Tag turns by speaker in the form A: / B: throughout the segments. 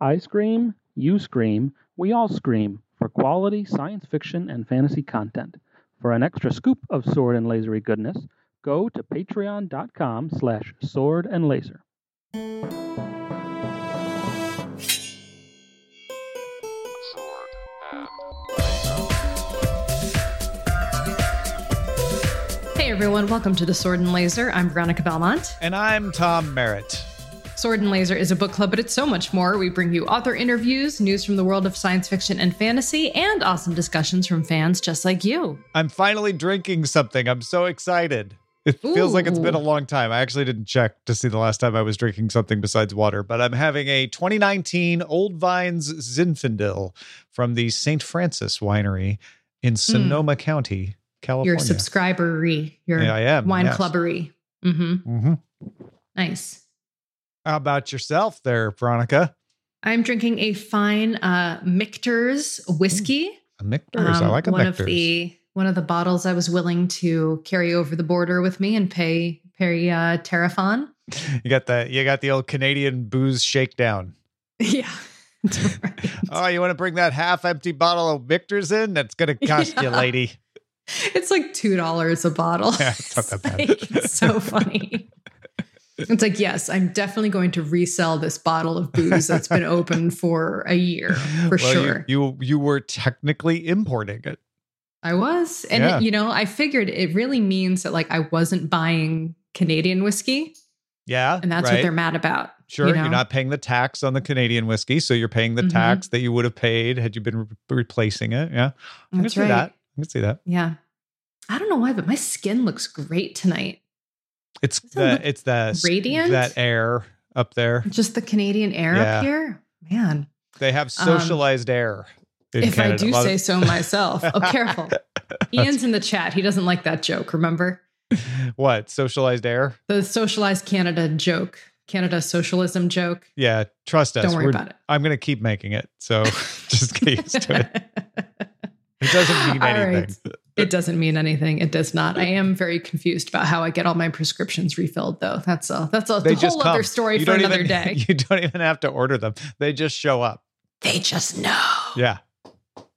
A: I scream, you scream, we all scream for quality science fiction and fantasy content. For an extra scoop of sword and lasery goodness, go to patreon.com slash sword and laser.
B: Hey everyone, welcome to the Sword and Laser. I'm Veronica Belmont.
C: And I'm Tom Merritt.
B: Sword and Laser is a book club, but it's so much more. We bring you author interviews, news from the world of science fiction and fantasy, and awesome discussions from fans just like you.
C: I'm finally drinking something. I'm so excited. It feels like it's been a long time. I actually didn't check to see the last time I was drinking something besides water, but I'm having a 2019 Old Vines Zinfandel from the St. Francis Winery in Sonoma County, California.
B: Your subscribery, your
C: Yeah, I am,
B: wine
C: yes.
B: clubbery. Mm-hmm.
C: hmm
B: Nice.
C: How about yourself there, Veronica?
B: I'm drinking a fine uh, Michter's whiskey.
C: A Michter's. I
B: Um,
C: like a
B: one
C: Michter's.
B: of the one of the bottles I was willing to carry over the border with me and pay pay uh, Terrafon.
C: You got the you got the old Canadian booze shakedown.
B: yeah. Right.
C: Oh, you want to bring that half empty bottle of Michter's in? That's gonna cost you,
B: Yeah.
C: lady.
B: It's like two dollars a bottle.
C: Yeah, it's not that bad.
B: like, it's so funny. It's like, yes, I'm definitely going to resell this bottle of booze that's been open for a year for
C: Well,
B: sure.
C: You, you were technically importing it.
B: I was. And,
C: Yeah.
B: it, you know, I figured it really means that like I wasn't buying Canadian whiskey.
C: Yeah,
B: And that's what they're mad about.
C: Sure,
B: you
C: you
B: know?
C: are not paying the tax on the Canadian whiskey, so you're paying the
B: Mhm.
C: tax that you would have paid had you been re- replacing it. Yeah, I can
B: That's
C: see
B: right.
C: that. I can see that.
B: Yeah. I don't know why, but my skin looks great tonight.
C: It's
B: Doesn't it look
C: the it's the
B: radiant?
C: that air up there.
B: Just the Canadian air
C: Yeah.
B: up here. Man.
C: They have socialized air. In
B: Um, if
C: Canada.
B: I do say
C: of-
B: so myself. Oh, careful. Ian's in the chat. He doesn't like that joke, remember?
C: what socialized air?
B: The socialized Canada joke, Canada socialism joke.
C: Yeah, trust us.
B: Don't worry
C: We're-
B: about it.
C: I'm going to keep making it, so just get used to it. It doesn't mean
B: All
C: anything.
B: right. It doesn't mean anything. It does not. I am very confused about how I get all my prescriptions refilled, though. That's a that's a whole
C: come.
B: other story
C: You
B: for another
C: even,
B: day.
C: You don't even have to order them; they just show up.
B: They just know.
C: Yeah,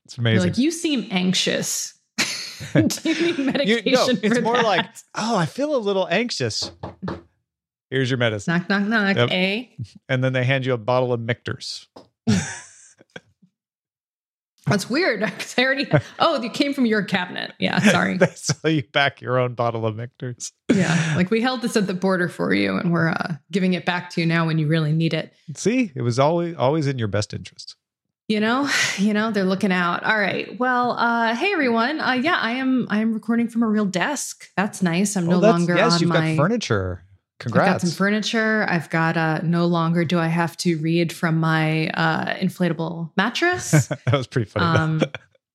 C: it's
B: You're
C: amazing.
B: like, you seem anxious. Do you need
C: You-
B: medication
C: no,
B: for
C: it's more
B: that?
C: like, oh, I feel a little anxious. Here's your medicine,
B: knock, knock, knock.
C: Yep.
B: Eh?
C: and then they hand you a bottle of Michter's.
B: That's weird. 'cause I already. Oh, you came from your cabinet. Yeah, sorry.
C: they sell you back your own bottle of Michter's.
B: yeah, like we held this at the border for you, and we're uh, giving it back to you now when you really need it.
C: See, it was always always in your best interest.
B: You know, you know they're looking out. All right. Well, uh, hey everyone. Uh, yeah, I am. I am recording from a real desk. That's nice. I'm no
C: Oh, that's-
B: longer
C: yes,
B: on
C: you've
B: my.
C: got furniture.
B: I've got some furniture. I've got. Uh, no longer do I have to read from my uh, inflatable mattress.
C: that was pretty funny.
B: um,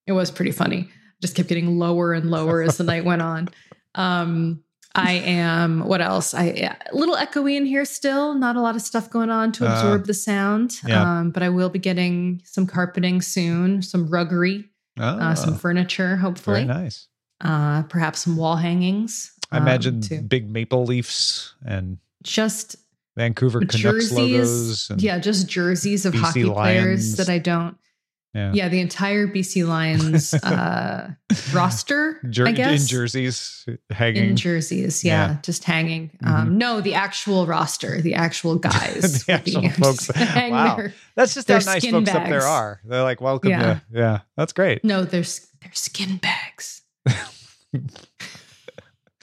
B: it was pretty funny. Just kept getting lower and lower as the night went on. Um, I am. What else? I a little echoey in here still. Not a lot of stuff going on to
C: Uh,
B: absorb the sound.
C: yeah.
B: Um, but I will be getting some carpeting soon, some ruggery, uh, some
C: Oh,
B: furniture,
C: very
B: hopefully.
C: nice.
B: Uh, perhaps some wall hangings.
C: I
B: um,
C: imagine
B: too.
C: big maple leafs and
B: just
C: Vancouver Canucks
B: jerseys.
C: logos. And,
B: yeah, just jerseys of
C: BC
B: hockey players that I don't.
C: yeah.
B: Yeah, the entire BC Lions uh, roster,
C: Jer-
B: I guess.
C: in jerseys hanging.
B: In jerseys, yeah,
C: Yeah.
B: just hanging.
C: Mhm.
B: Um, no, the actual roster, the actual guys,
C: The actual folks. Wow.
B: there.
C: That's just how nice folks up there are. They're like, welcome
B: Yeah.
C: to, yeah, that's great.
B: No, they're they're skin bags.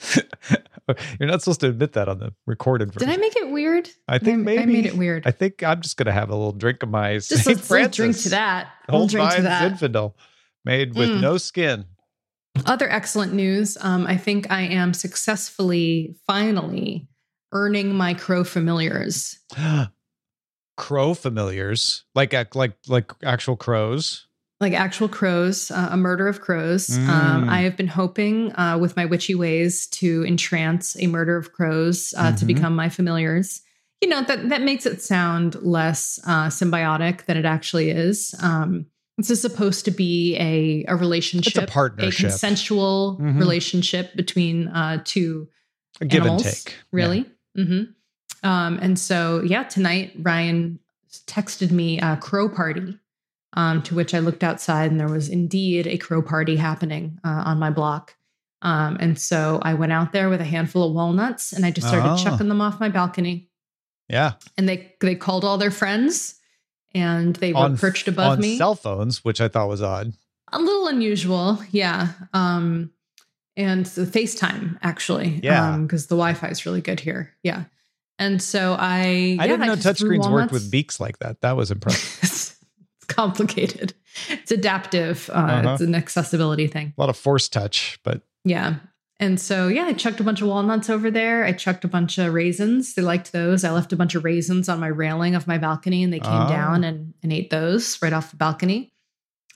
C: You're not supposed to admit that on the recorded version.
B: Did I make it weird?
C: I think
B: I,
C: maybe
B: I made it weird.
C: I think I'm just gonna have a little drink of my
B: just
C: St.
B: let's, let's
C: Francis
B: drink to that. We'll
C: Old
B: drink to that.
C: Zinfandel, made with
B: Mm.
C: no skin.
B: Other excellent news. Um, I think I am successfully, finally, earning my crow familiars.
C: Crow familiars, like like like actual crows.
B: Like actual crows, uh, a murder of crows.
C: Mm.
B: Um, I have been hoping uh, with my witchy ways to entrance a murder of crows uh, to
C: Mhm.
B: become my familiars. You know that that makes it sound less uh, symbiotic than it actually is. Um, this is supposed to be a a relationship,
C: It's a partnership.
B: a consensual
C: Mhm.
B: relationship between uh, two
C: A give
B: animals,
C: and take.
B: Really? hmm Um, and so, yeah, tonight Ryan texted me a crow party. Um, to which I looked outside, and there was indeed a crow party happening uh, on my block. Um, and so I went out there with a handful of walnuts, and I just started
C: Oh.
B: chucking them off my balcony.
C: Yeah.
B: And they they called all their friends, and they were perched above
C: on
B: me.
C: cell phones, which I thought was odd.
B: a little unusual, yeah. Um, and the FaceTime actually,
C: Yeah.
B: because the Wi-Fi is really good here, yeah. And so I,
C: I
B: yeah,
C: didn't know touchscreens worked with beaks like that. That was impressive.
B: complicated. It's adaptive. Uh,
C: Uh-huh.
B: It's an accessibility thing.
C: a lot of force touch, but
B: Yeah. And so, yeah, I chucked a bunch of walnuts over there. I chucked a bunch of raisins. They liked those. I left a bunch of raisins on my railing of my balcony and they came
C: Oh.
B: down and, and ate those right off the balcony.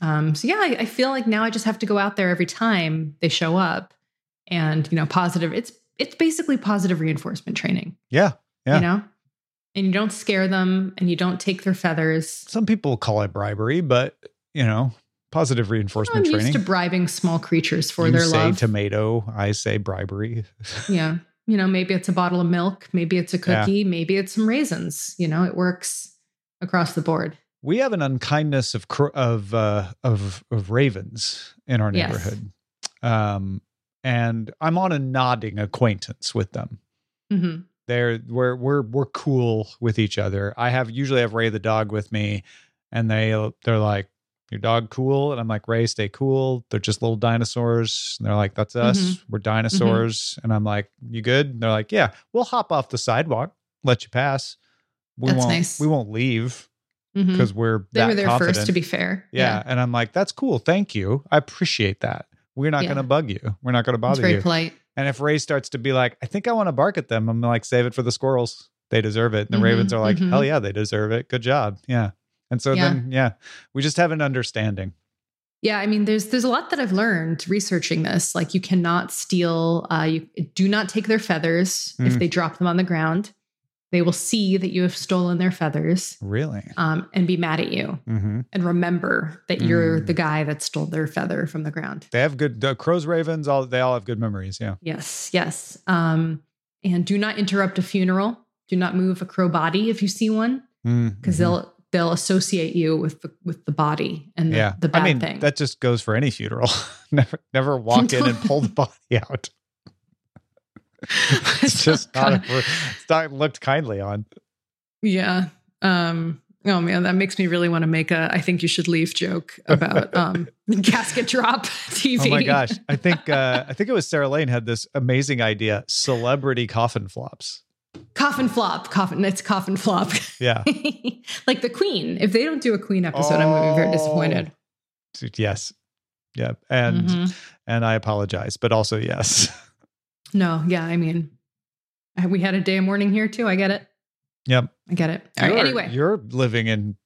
B: Um, so, yeah, I, I feel like now I just have to go out there every time they show up and, you know, positive. It's, it's basically positive reinforcement training,
C: yeah. Yeah.
B: you know? And you don't scare them and you don't take their feathers.
C: Some people call it bribery, but you know, positive
B: I'm
C: reinforcement
B: used
C: training.
B: to bribing small creatures for
C: you
B: their
C: say
B: love.
C: tomato, I say bribery.
B: Yeah. You know, maybe it's a bottle of milk, maybe it's a
C: Yeah.
B: cookie, maybe it's some raisins. You know, it works across the board.
C: we have an unkindness of cr- of uh, of of ravens in our
B: Yes.
C: neighborhood, um, and I'm on a nodding acquaintance with them.
B: hmm
C: They're we're we're we're cool with each other. I have usually have Ray the dog with me, and they they're like, "Your dog cool?" And I'm like, "Ray, stay cool." They're just little dinosaurs. And they're like, "That's us.
B: Mhm.
C: We're dinosaurs." And I'm like, "You good?" And they're like, "Yeah, we'll hop off the sidewalk, let you pass. We
B: That's
C: won't
B: nice.
C: we won't leave because we're
B: They were there
C: confident."
B: first, to be fair.
C: yeah. and I'm like, "That's cool. Thank you. I appreciate that." We're not
B: Yeah.
C: going to bug you. We're not going to
B: It's
C: bother
B: very
C: you.
B: polite.
C: And if Ray starts to be like, I think I want to bark at them, I'm like, save it for the squirrels. They deserve it. And the
B: Mhm,
C: ravens are like,
B: mhm.
C: hell yeah, they deserve it. Good job. Yeah. And so
B: Yeah.
C: then, yeah, we just have an understanding.
B: Yeah, I mean, there's there's a lot that I've learned researching this. Like, you cannot steal. Uh, you do not take their feathers if
C: Mm.
B: they drop them on the ground. They will see that you have stolen their feathers
C: Really?
B: um, and be mad at you
C: Mm-hmm.
B: and remember that you're
C: Mm.
B: the guy that stole their feather from the ground.
C: They have good, crows, ravens, all, they all have good memories. Yeah.
B: Yes, yes. Um, and do not interrupt a funeral. Do not move a crow body if you see one, because they'll they'll associate you with the with the body and the,
C: yeah.
B: the bad
C: I mean,
B: thing.
C: that just goes for any funeral. never, never walk in and pull the body out. it's just not, it's not looked kindly on.
B: yeah. Um, oh man, that makes me really want to make a I think you should leave joke about um casket drop TV.
C: Oh my gosh. I think, uh, I think it was Sarah Lane had this amazing idea celebrity coffin flops.
B: Coffin flop, coffin. It's coffin flop.
C: Yeah.
B: like the Queen. If they don't do a Queen episode, I'm going to be very
C: Oh.
B: disappointed.
C: Yes. yeah, And
B: Mhm.
C: and I apologize, but also yes.
B: No, yeah, I mean, we had a day of mourning here too. I get it.
C: Yep.
B: I get it. All right.
C: You're-
B: Anyway,
C: you're living in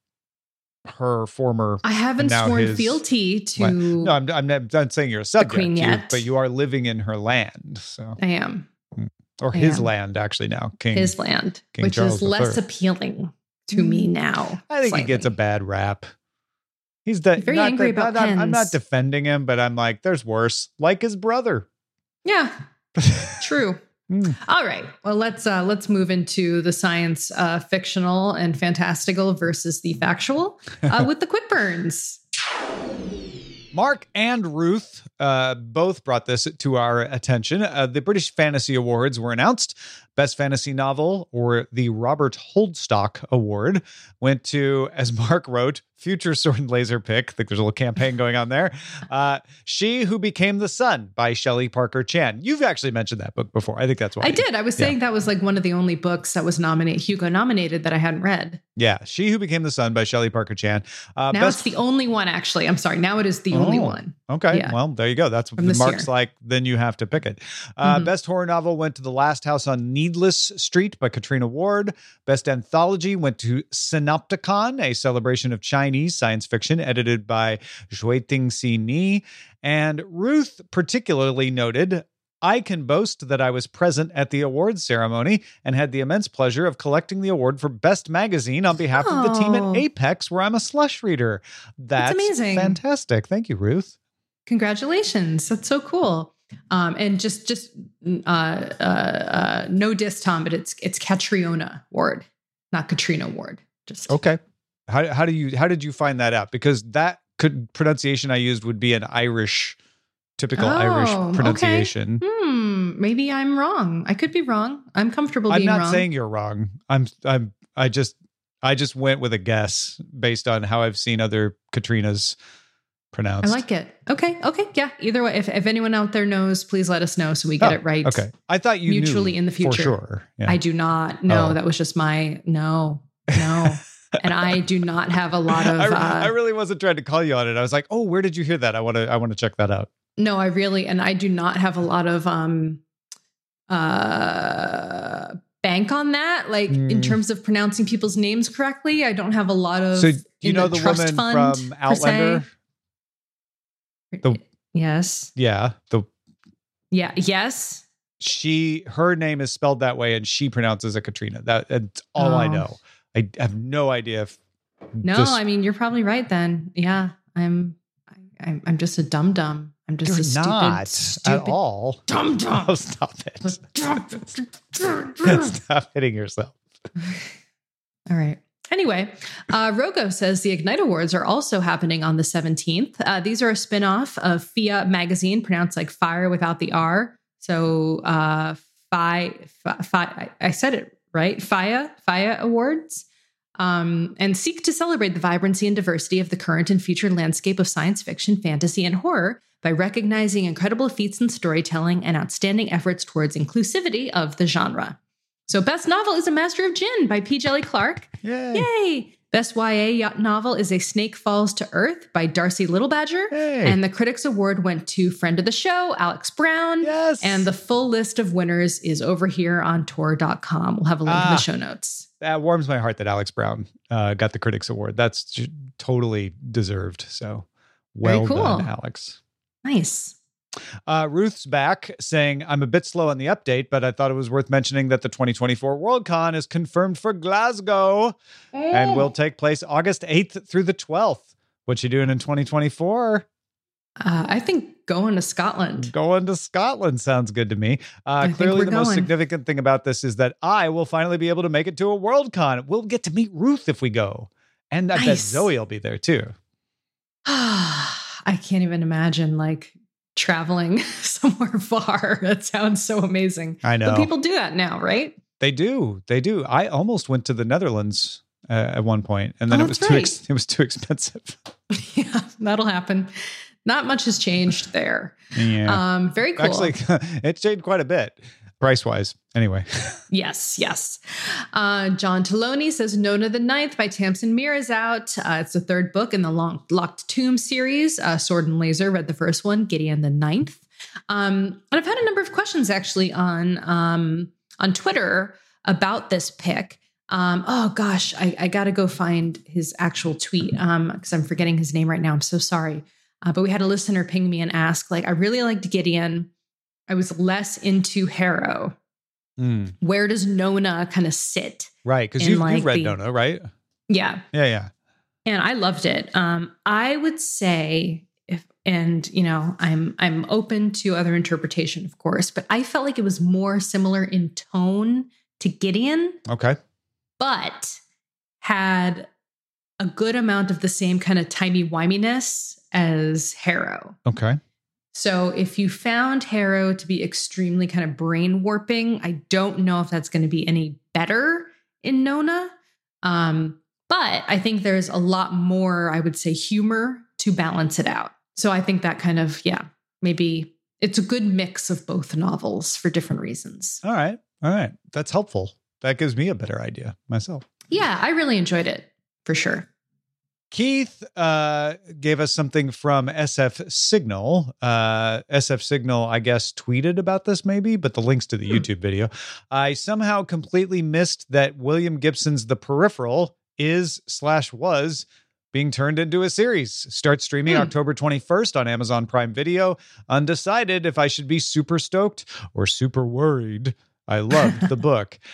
C: her former.
B: I haven't sworn
C: his
B: fealty to.
C: No, I'm, I'm not, I'm not saying you're a subject,
B: Queen
C: you-
B: yet.
C: but you are living in her land. So,
B: I am mm.
C: or
B: I
C: his
B: am.
C: land actually now, King.
B: his land,
C: King
B: which
C: Charles
B: is less
C: III.
B: appealing to me mm. now.
C: I think he gets a bad rap. He's the,
B: Very
C: not
B: angry
C: the-
B: about
C: not- I'm, I'm not defending him, but I'm like, there's worse. Like his brother.
B: Yeah, true.
C: Hmm.
B: All right. Well, let's uh, let's move into the science uh, fictional and fantastical versus the factual uh, with the quick burns.
C: Mark and Ruth uh, both brought this to our attention. Uh, the British Fantasy Awards were announced. Best Fantasy Novel, or the Robert Holdstock Award, went to, as Mark wrote, future sword and laser pick. I think there's a little campaign going on there. Uh, she Who Became the Sun by Shelley Parker Chan. You've actually mentioned that book before. I think that's why.
B: I did. I was
C: Yeah.
B: saying that was like one of the only books that was nominated, Hugo nominated, that I hadn't read.
C: Yeah, She Who Became the Sun by Shelley Parker Chan. Uh,
B: now
C: best-
B: it's the only one, actually. I'm sorry. Now it is the only
C: Oh.
B: one.
C: Okay.
B: Yeah.
C: Well, there you go. That's what the mark's
B: year.
C: like. Then you have to pick it. Uh,
B: Mhm.
C: Best horror novel went to The Last House on Needless Street by Katrina Ward. Best anthology went to Sinopticon, a celebration of Chinese science fiction edited by Xueting Si Ni. And Ruth particularly noted. I can boast that I was present at the awards ceremony and had the immense pleasure of collecting the award for Best Magazine on behalf of the team
B: Oh.
C: at Apex, where I'm a slush reader. That's,
B: amazing.
C: fantastic. Thank you, Ruth.
B: Congratulations. That's so cool. Um, and just just uh, uh, uh, no diss, Tom, but it's it's Catriona Ward, not Katrina Ward. Just
C: Okay. How how do you how did you find that out? Because that could pronunciation I used would be an Irish typical
B: Oh,
C: Irish
B: okay.
C: pronunciation.
B: Hmm, maybe I'm wrong. I could be wrong. I'm comfortable
C: I'm not
B: wrong.
C: saying you're wrong. I'm I'm I just I just went with a guess based on how I've seen other Katrinas
B: I like it. Okay. Okay. Yeah. Either way, if, if anyone out there knows, please let us know so we get
C: Oh,
B: it right.
C: Okay. I thought you
B: Mutually
C: knew
B: in the
C: for
B: future.
C: sure. Yeah.
B: I do not. No,
C: Oh.
B: that was just my no, no. and I do not have a lot of.
C: I,
B: uh,
C: I really wasn't trying to call you on it. I was like, "Oh, where did you hear that? I want to I want to check that out."
B: no, I really, and I do not have a lot of um, uh, bank on that. Like in
C: Mm.
B: terms of pronouncing people's names correctly, I don't have a lot of.
C: So you know the
B: trust
C: woman
B: fund,
C: from. Outlander? The-
B: yes.
C: Yeah, the
B: Yeah. Yes.
C: she her name is spelled that way and she pronounces it Katrina. That that's all I
B: Oh.
C: know. I have no idea if
B: No,
C: this-
B: I mean you're probably right. Then, yeah, I'm. I, I'm, I'm just a dum dum. I'm just
C: you're
B: a stupid,
C: not
B: stupid
C: at all.
B: dum dum.
C: Oh, stop it. stop hitting yourself.
B: All right. Anyway, uh, Rogo says the Ignyte Awards are also happening on the 17th. Uh, these are a spinoff of FIYAH magazine, pronounced like fire without the R. So, uh, Fi, Fi, Fi I said it right, FIYAH, FIYAH Awards, um, and seek to celebrate the vibrancy and diversity of the current and future landscape of science fiction, fantasy, and horror by recognizing incredible feats in storytelling and outstanding efforts towards inclusivity of the genre. So, Best Novel is A Master of Djinn by P. Djèlí Clark.
C: Yay.
B: Yay! Best YA novel is A Snake Falls to Earth by Darcie Little Badger.
C: Yay.
B: And the Critics Award went to friend of the show, Alex Brown.
C: yes.
B: And the full list of winners is over here on Tor.com. We'll have a link in
C: Ah.
B: the show notes.
C: that warms my heart that Alex Brown uh, got the Critics Award. That's totally deserved. So well
B: cool.
C: done, Alex.
B: Nice.
C: Uh, Ruth's back saying, I'm a bit slow on the update, but I thought it was worth mentioning that the 2024 Worldcon is confirmed for Glasgow and will take place August 8th through the 12th. What you doing in 2024?
B: Uh, I think going to Scotland.
C: Going to Scotland sounds good to me. Uh, clearly, the most significant thing about this is that I will finally be able to make it to a Worldcon. We'll get to meet Ruth if we go. And I bet Zoe will be there too.
B: I can't even imagine like traveling somewhere far. That sounds so amazing.
C: I know.
B: But people do that now, right?
C: They do. They do. I almost went to the Netherlands uh, at one point, and then
B: Oh,
C: it was
B: that's
C: too ex- it was too expensive.
B: yeah, that'll happen. Not much has changed there.
C: Yeah,
B: Um, very cool.
C: actually, it changed quite a bit price wise. Anyway,
B: Yes, yes. Uh, John Taloni says Nona the Ninth by Tamsyn Muir is out. Uh, it's the third book in the long Locked Tomb series. Uh, Sword and Laser read the first one, Gideon the Ninth. Um, and I've had a number of questions actually on um, on Twitter about this pick. Um, oh gosh, I, I got to go find his actual tweet because I'm forgetting his name right now. I'm so sorry. Uh, but we had a listener ping me and ask, like, I really liked Gideon. I was less into Harrow
C: Hmm.
B: where does Nona kind of sit?
C: right? Because you,
B: like,
C: you've read
B: the-
C: Nona, right?
B: Yeah.
C: Yeah, yeah.
B: And I loved it. Um, I would say if and you know, I'm I'm open to other interpretation, of course, but I felt like it was more similar in tone to Gideon,
C: Okay.
B: but had a good amount of the same kind of timey-wiminess as Harrow.
C: Okay.
B: So if you found Harrow to be extremely kind of brain warping, I don't know if that's going to be any better in Nona. Um, but I think there's a lot more, I would say, humor to balance it out. So I think that kind of, yeah, maybe it's a good mix of both novels for different reasons.
C: All right. All right. That's helpful. That gives me a better idea myself.
B: Yeah, I really enjoyed it for sure.
C: Keith uh, gave us something from SF Signal. Uh, SF Signal, I guess, tweeted about this maybe, but the links to the
B: Hmm.
C: YouTube video. I somehow completely missed that William Gibson's The Peripheral is slash was being turned into a series. Start streaming
B: Hmm.
C: October 21st on Amazon Prime Video. Undecided if I should be super stoked or super worried. I loved the book.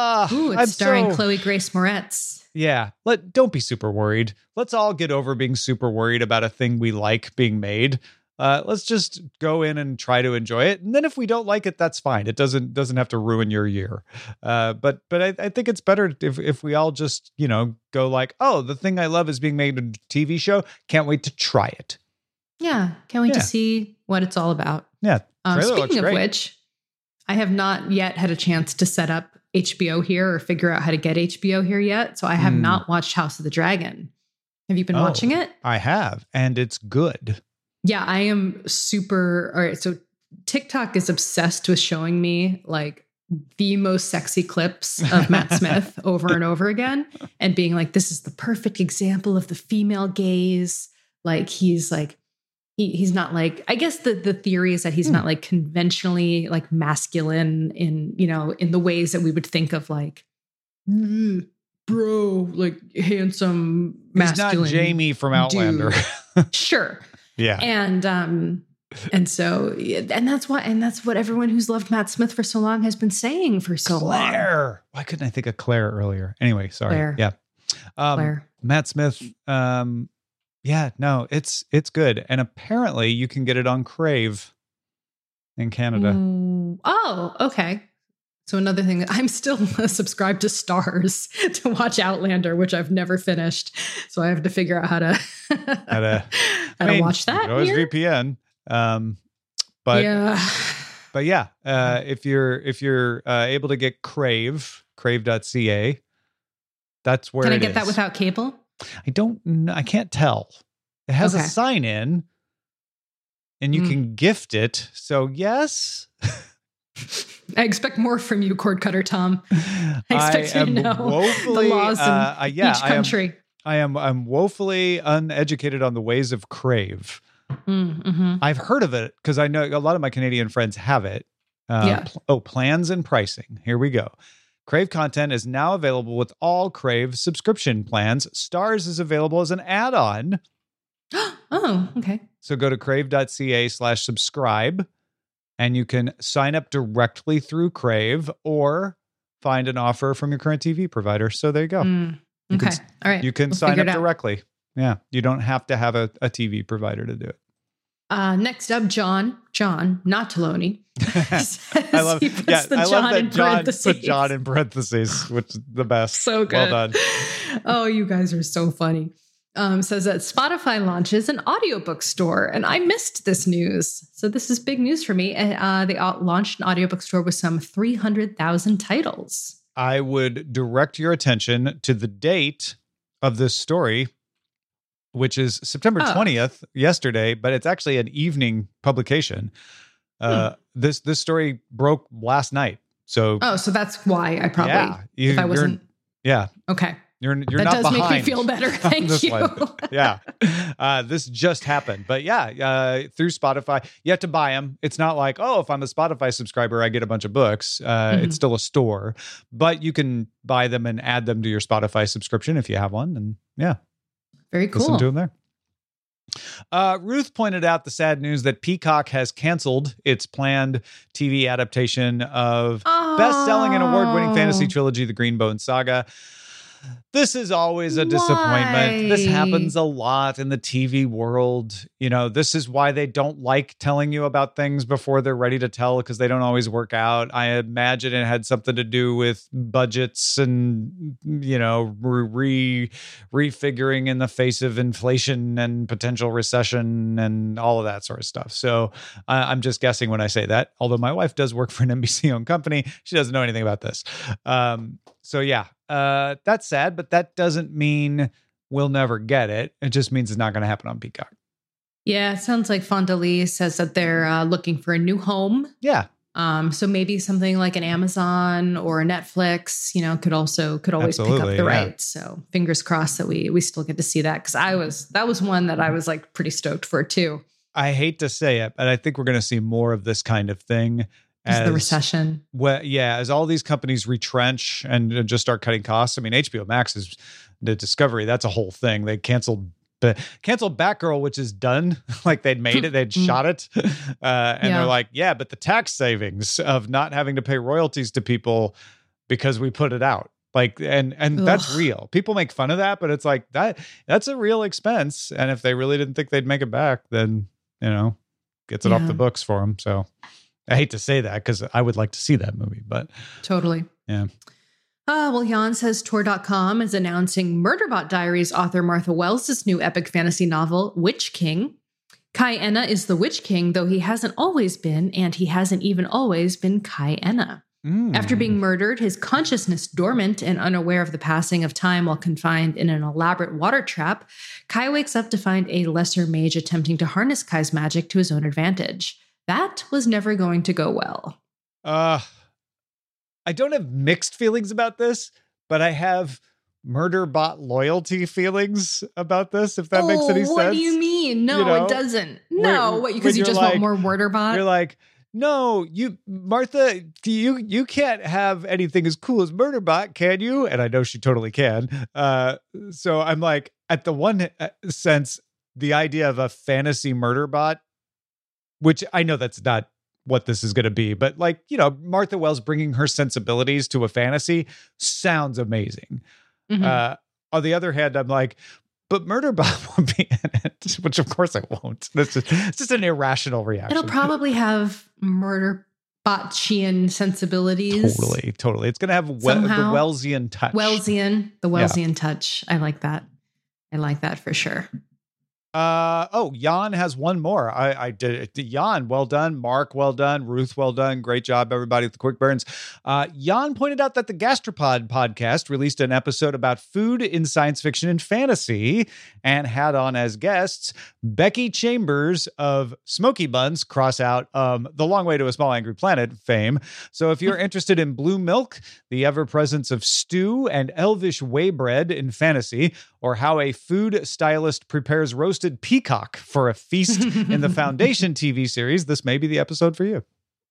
C: Ah,
B: Ooh, it's
C: I'm
B: starring
C: so-
B: Chloe Grace Moretz.
C: yeah. Let don't be super worried. Let's all get over being super worried about a thing we like being made. Uh, let's just go in and try to enjoy it, and then if we don't like it, that's fine. It doesn't doesn't have to ruin your year. Uh, but but I, I think it's better if if we all just you know go like, oh, the thing I love is being made a TV show. Can't wait to try it.
B: Yeah, can't wait
C: Yeah.
B: to see what it's all about.
C: Yeah.
B: Um, speaking of which, I have not yet had a chance to set up HBO here or figure out how to get HBO here yet. So I have
C: Hmm.
B: not watched House of the Dragon. Have you been
C: Oh.
B: watching it?
C: I have, and it's good.
B: Yeah, I am super. All right. So TikTok is obsessed with showing me like the most sexy clips of Matt Smith over and over again and being like, this is the perfect example of the female gaze. Like he's like, he, he's not like, I guess the, the theory is that he's
C: Hmm.
B: not like conventionally like masculine in, you know, in the ways that we would think of like, "Mm, bro, like handsome,
C: He's not
B: masculine.
C: Jamie from Outlander.
B: Sure
C: yeah.
B: and um and so and that's what and that's what everyone who's loved Matt Smith for so long has been saying for so long.
C: Claire. Why couldn't I think of Claire earlier? Anyway, sorry.
B: Claire.
C: Yeah. Um,
B: Claire.
C: Matt Smith. Um, yeah, no, it's it's good, and apparently you can get it on Crave in Canada.
B: Mm, oh, okay. So another thing, I'm still subscribed to Starz to watch Outlander, which I've never finished. So I have to figure out how to how
C: to-
B: to,
C: I mean,
B: watch that.
C: always. VPN. Um, but
B: yeah,
C: but yeah, uh, if you're if you're uh, able to get Crave Crave.ca, that's where
B: can I get that without cable?
C: I don't. kn- I can't tell. It has a sign in, and you
B: Hmm.
C: can gift it. So yes,
B: I expect more from you, cord cutter Tom. I expect you
C: am
B: to know
C: woefully,
B: the laws in
C: uh, yeah,
B: each
C: I am,
B: country.
C: I am. I'm woefully uneducated on the ways of Crave.
B: Mm, mhm.
C: I've heard of it because I know a lot of my Canadian friends have it. Uh,
B: Yeah.
C: pl- oh, plans and pricing. Here we go. Crave content is now available with all Crave subscription plans. Starz is available as an add-on.
B: oh, okay.
C: So go to crave.ca slash subscribe and you can sign up directly through Crave or find an offer from your current TV provider. So there you go.
B: Mm,
C: You can
B: okay. All right.
C: You can
B: We'll
C: sign up directly. Yeah. You don't have to have a, a TV provider to do it.
B: Uh, next up, John. John, not Taloni.
C: I love,
B: he puts
C: yeah,
B: the
C: I
B: John
C: love that
B: in
C: John put John in parentheses, which is the best.
B: So good.
C: Well done.
B: Oh, you guys are so funny. Um, says that Spotify launches an audiobook store, and I missed this news. So this is big news for me. Uh, they launched an audiobook store with some 300,000 titles.
C: I would direct your attention to the date of this story, which is September
B: Oh.
C: 20th, yesterday, but it's actually an evening publication. Uh, This this story broke last night. So
B: Oh, so that's why I probably,
C: yeah, you,
B: if I wasn't,
C: yeah,
B: okay.
C: you're you're
B: that
C: not
B: does make me feel better. Thank you.
C: one. yeah, uh, this just happened, but yeah, uh, through Spotify, you have to buy them. It's not like oh, if I'm a Spotify subscriber, I get a bunch of books. Uh,
B: Mhm.
C: It's still a store, but you can buy them and add them to your Spotify subscription if you have one, and yeah,
B: Very cool.
C: listen to them there. Uh, Ruth pointed out the sad news that Peacock has canceled its planned TV adaptation of best-selling and award-winning fantasy
B: Oh.
C: trilogy, The Greenbone Saga. This is always a disappointment. This happens a lot in the TV world. You know, this is why they don't like telling you about things before they're ready to tell because they don't always work out. I imagine it had something to do with budgets and you know, re refiguring in the face of inflation and potential recession and all of that sort of stuff. So uh, I'm just guessing when I say that. Although my wife does work for an NBC owned company, she doesn't know anything about this. Um, so yeah, uh, that's sad, but that doesn't mean we'll never get it. It just means it's not going to happen on Peacock.
B: Yeah, it sounds like Fonda Lee says that they're uh, looking for a new home.
C: Yeah,
B: Um, so maybe something like an Amazon or a Netflix, you know, could also could always pick up the
C: yeah.
B: rights. So fingers crossed that we we still get to see that because I was that was one that I was like pretty stoked for too.
C: I hate to say it, but I think we're going to see more of this kind of thing as
B: the recession.
C: well, yeah, as all these companies retrench and uh, just start cutting costs. I mean, HBO Max is the Discovery. That's a whole thing. They canceled. But canceled Batgirl, which is done. like they'd made it, they'd shot it, uh, and.
B: Yeah.
C: they're like, "Yeah, but the tax savings of not having to pay royalties to people because we put it out." Like, and and that's real. People make fun of that, but it's like that. That's a real expense. And if they really didn't think they'd make it back, then you know gets it off the books for them. So I hate to say that because I would like to see that movie, but
B: Totally.
C: Yeah.
B: Uh, well, Jan says Tor.com is announcing Murderbot Diaries author Martha Wells' new epic fantasy novel, Witch King. Kai Enna is the Witch King, though he hasn't always been, and he hasn't even always been Kai Enna.
C: Mm.
B: After being murdered, his consciousness dormant and unaware of the passing of time while confined in an elaborate water trap, Kai wakes up to find a lesser mage attempting to harness Kai's magic to his own advantage. That was never going to go well.
C: Uh, I don't have mixed feelings about this, but I have murder bot loyalty feelings about this. If that makes any sense.
B: Oh, What do you mean? No,
C: You know,
B: it doesn't. No,
C: when-
B: what?
C: when
B: Because you just
C: like-
B: want more Murderbot?
C: You're like, no, you, Martha, you you can't have anything as cool as Murderbot, can you? And I know she totally can. Uh, so I'm like, at the one uh, sense, the idea of a fantasy Murderbot, which I know that's not what this is going to be, but like you know, Martha Wells bringing her sensibilities to a fantasy sounds amazing.
B: Mhm.
C: Uh, on the other hand, I'm like, but Murderbot won't be in it, which of course I won't. That's just, it's just an irrational reaction.
B: It'll probably have Murderbotchian sensibilities.
C: Totally, totally. It's going to have we- the Wellsian touch.
B: Wellsian, the
C: Yeah.
B: Wellsian touch. I like that. I like that for sure.
C: Uh oh, Jan has one more. I I did it. Jan, well done. Mark, well done. Ruth, well done. Great job, everybody with the quick burns. Uh, Jan pointed out that the Gastropod podcast released an episode about food in science fiction and fantasy, and had on as guests Becky Chambers of Smoky Buns, cross out um, the Long Way to a Small Angry Planet fame. So if you're interested in blue milk, the ever presence of stew and elvish waybread in fantasy, or how a food stylist prepares roasted peacock for a feast in the Foundation TV series, this may be the episode for you.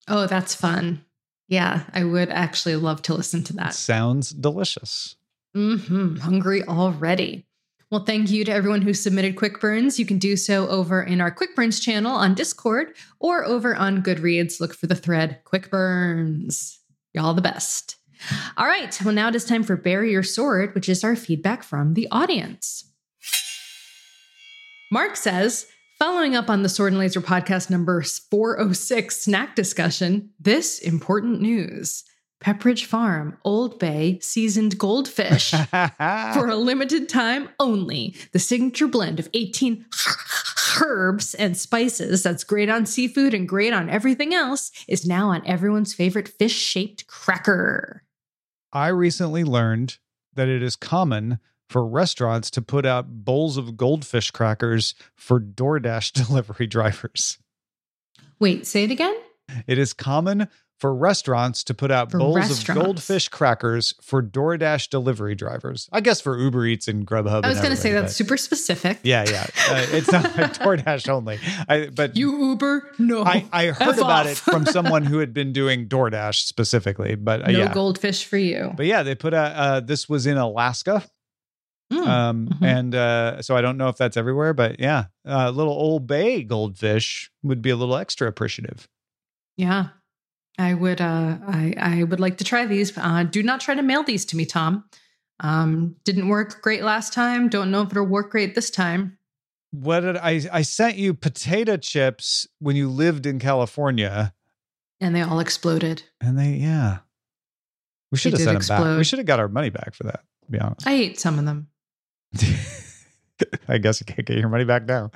B: Oh, that's fun. Yeah, I would actually love to listen to that.
C: Sounds delicious.
B: Mm-hmm. Hungry already. Well, thank you to everyone who submitted Quick Burns. You can do so over in our Quick Burns channel on Discord or over on Goodreads. Look for the thread Quick Burns. Y'all the best. All right. Well, now it is time for Bury Your Sword, which is our feedback from the audience. Mark says, following up on the Sword and Laser podcast number 406 snack discussion, this important news. Pepperidge Farm, Old Bay, seasoned goldfish. For a limited time only, the signature blend of 18 herbs and spices that's great on seafood and great on everything else is now on everyone's favorite fish shaped cracker.
C: I recently learned that it is common for restaurants to put out bowls of goldfish crackers for DoorDash delivery drivers.
B: Wait, say it again?
C: It is common for restaurants to put out
B: For
C: bowls of goldfish crackers for DoorDash delivery drivers. I guess for Uber Eats and Grubhub.
B: I was going to say that's super specific.
C: Yeah, yeah. Uh, it's not like DoorDash only. I, but
B: You Uber? No.
C: I, I heard
B: F
C: about
B: off.
C: it from someone who had been doing DoorDash specifically. But uh,
B: no
C: yeah.
B: goldfish for you.
C: But yeah, they put out, uh, this was in Alaska.
B: Mm.
C: Um,
B: Mhm.
C: and uh, so I don't know if that's everywhere, but yeah, a little Old Bay goldfish would be a little extra appreciative.
B: Yeah. I would uh I I would like to try these. Uh do not try to mail these to me, Tom. Um didn't work great last time. Don't know if it'll work great this time.
C: What did I? I sent you potato chips when you lived in California,
B: And they all exploded.
C: and they yeah, we should have
B: did
C: sent them back. We should have got our money back for that. To be honest,
B: I ate some of them.
C: I guess you can't get your money back now.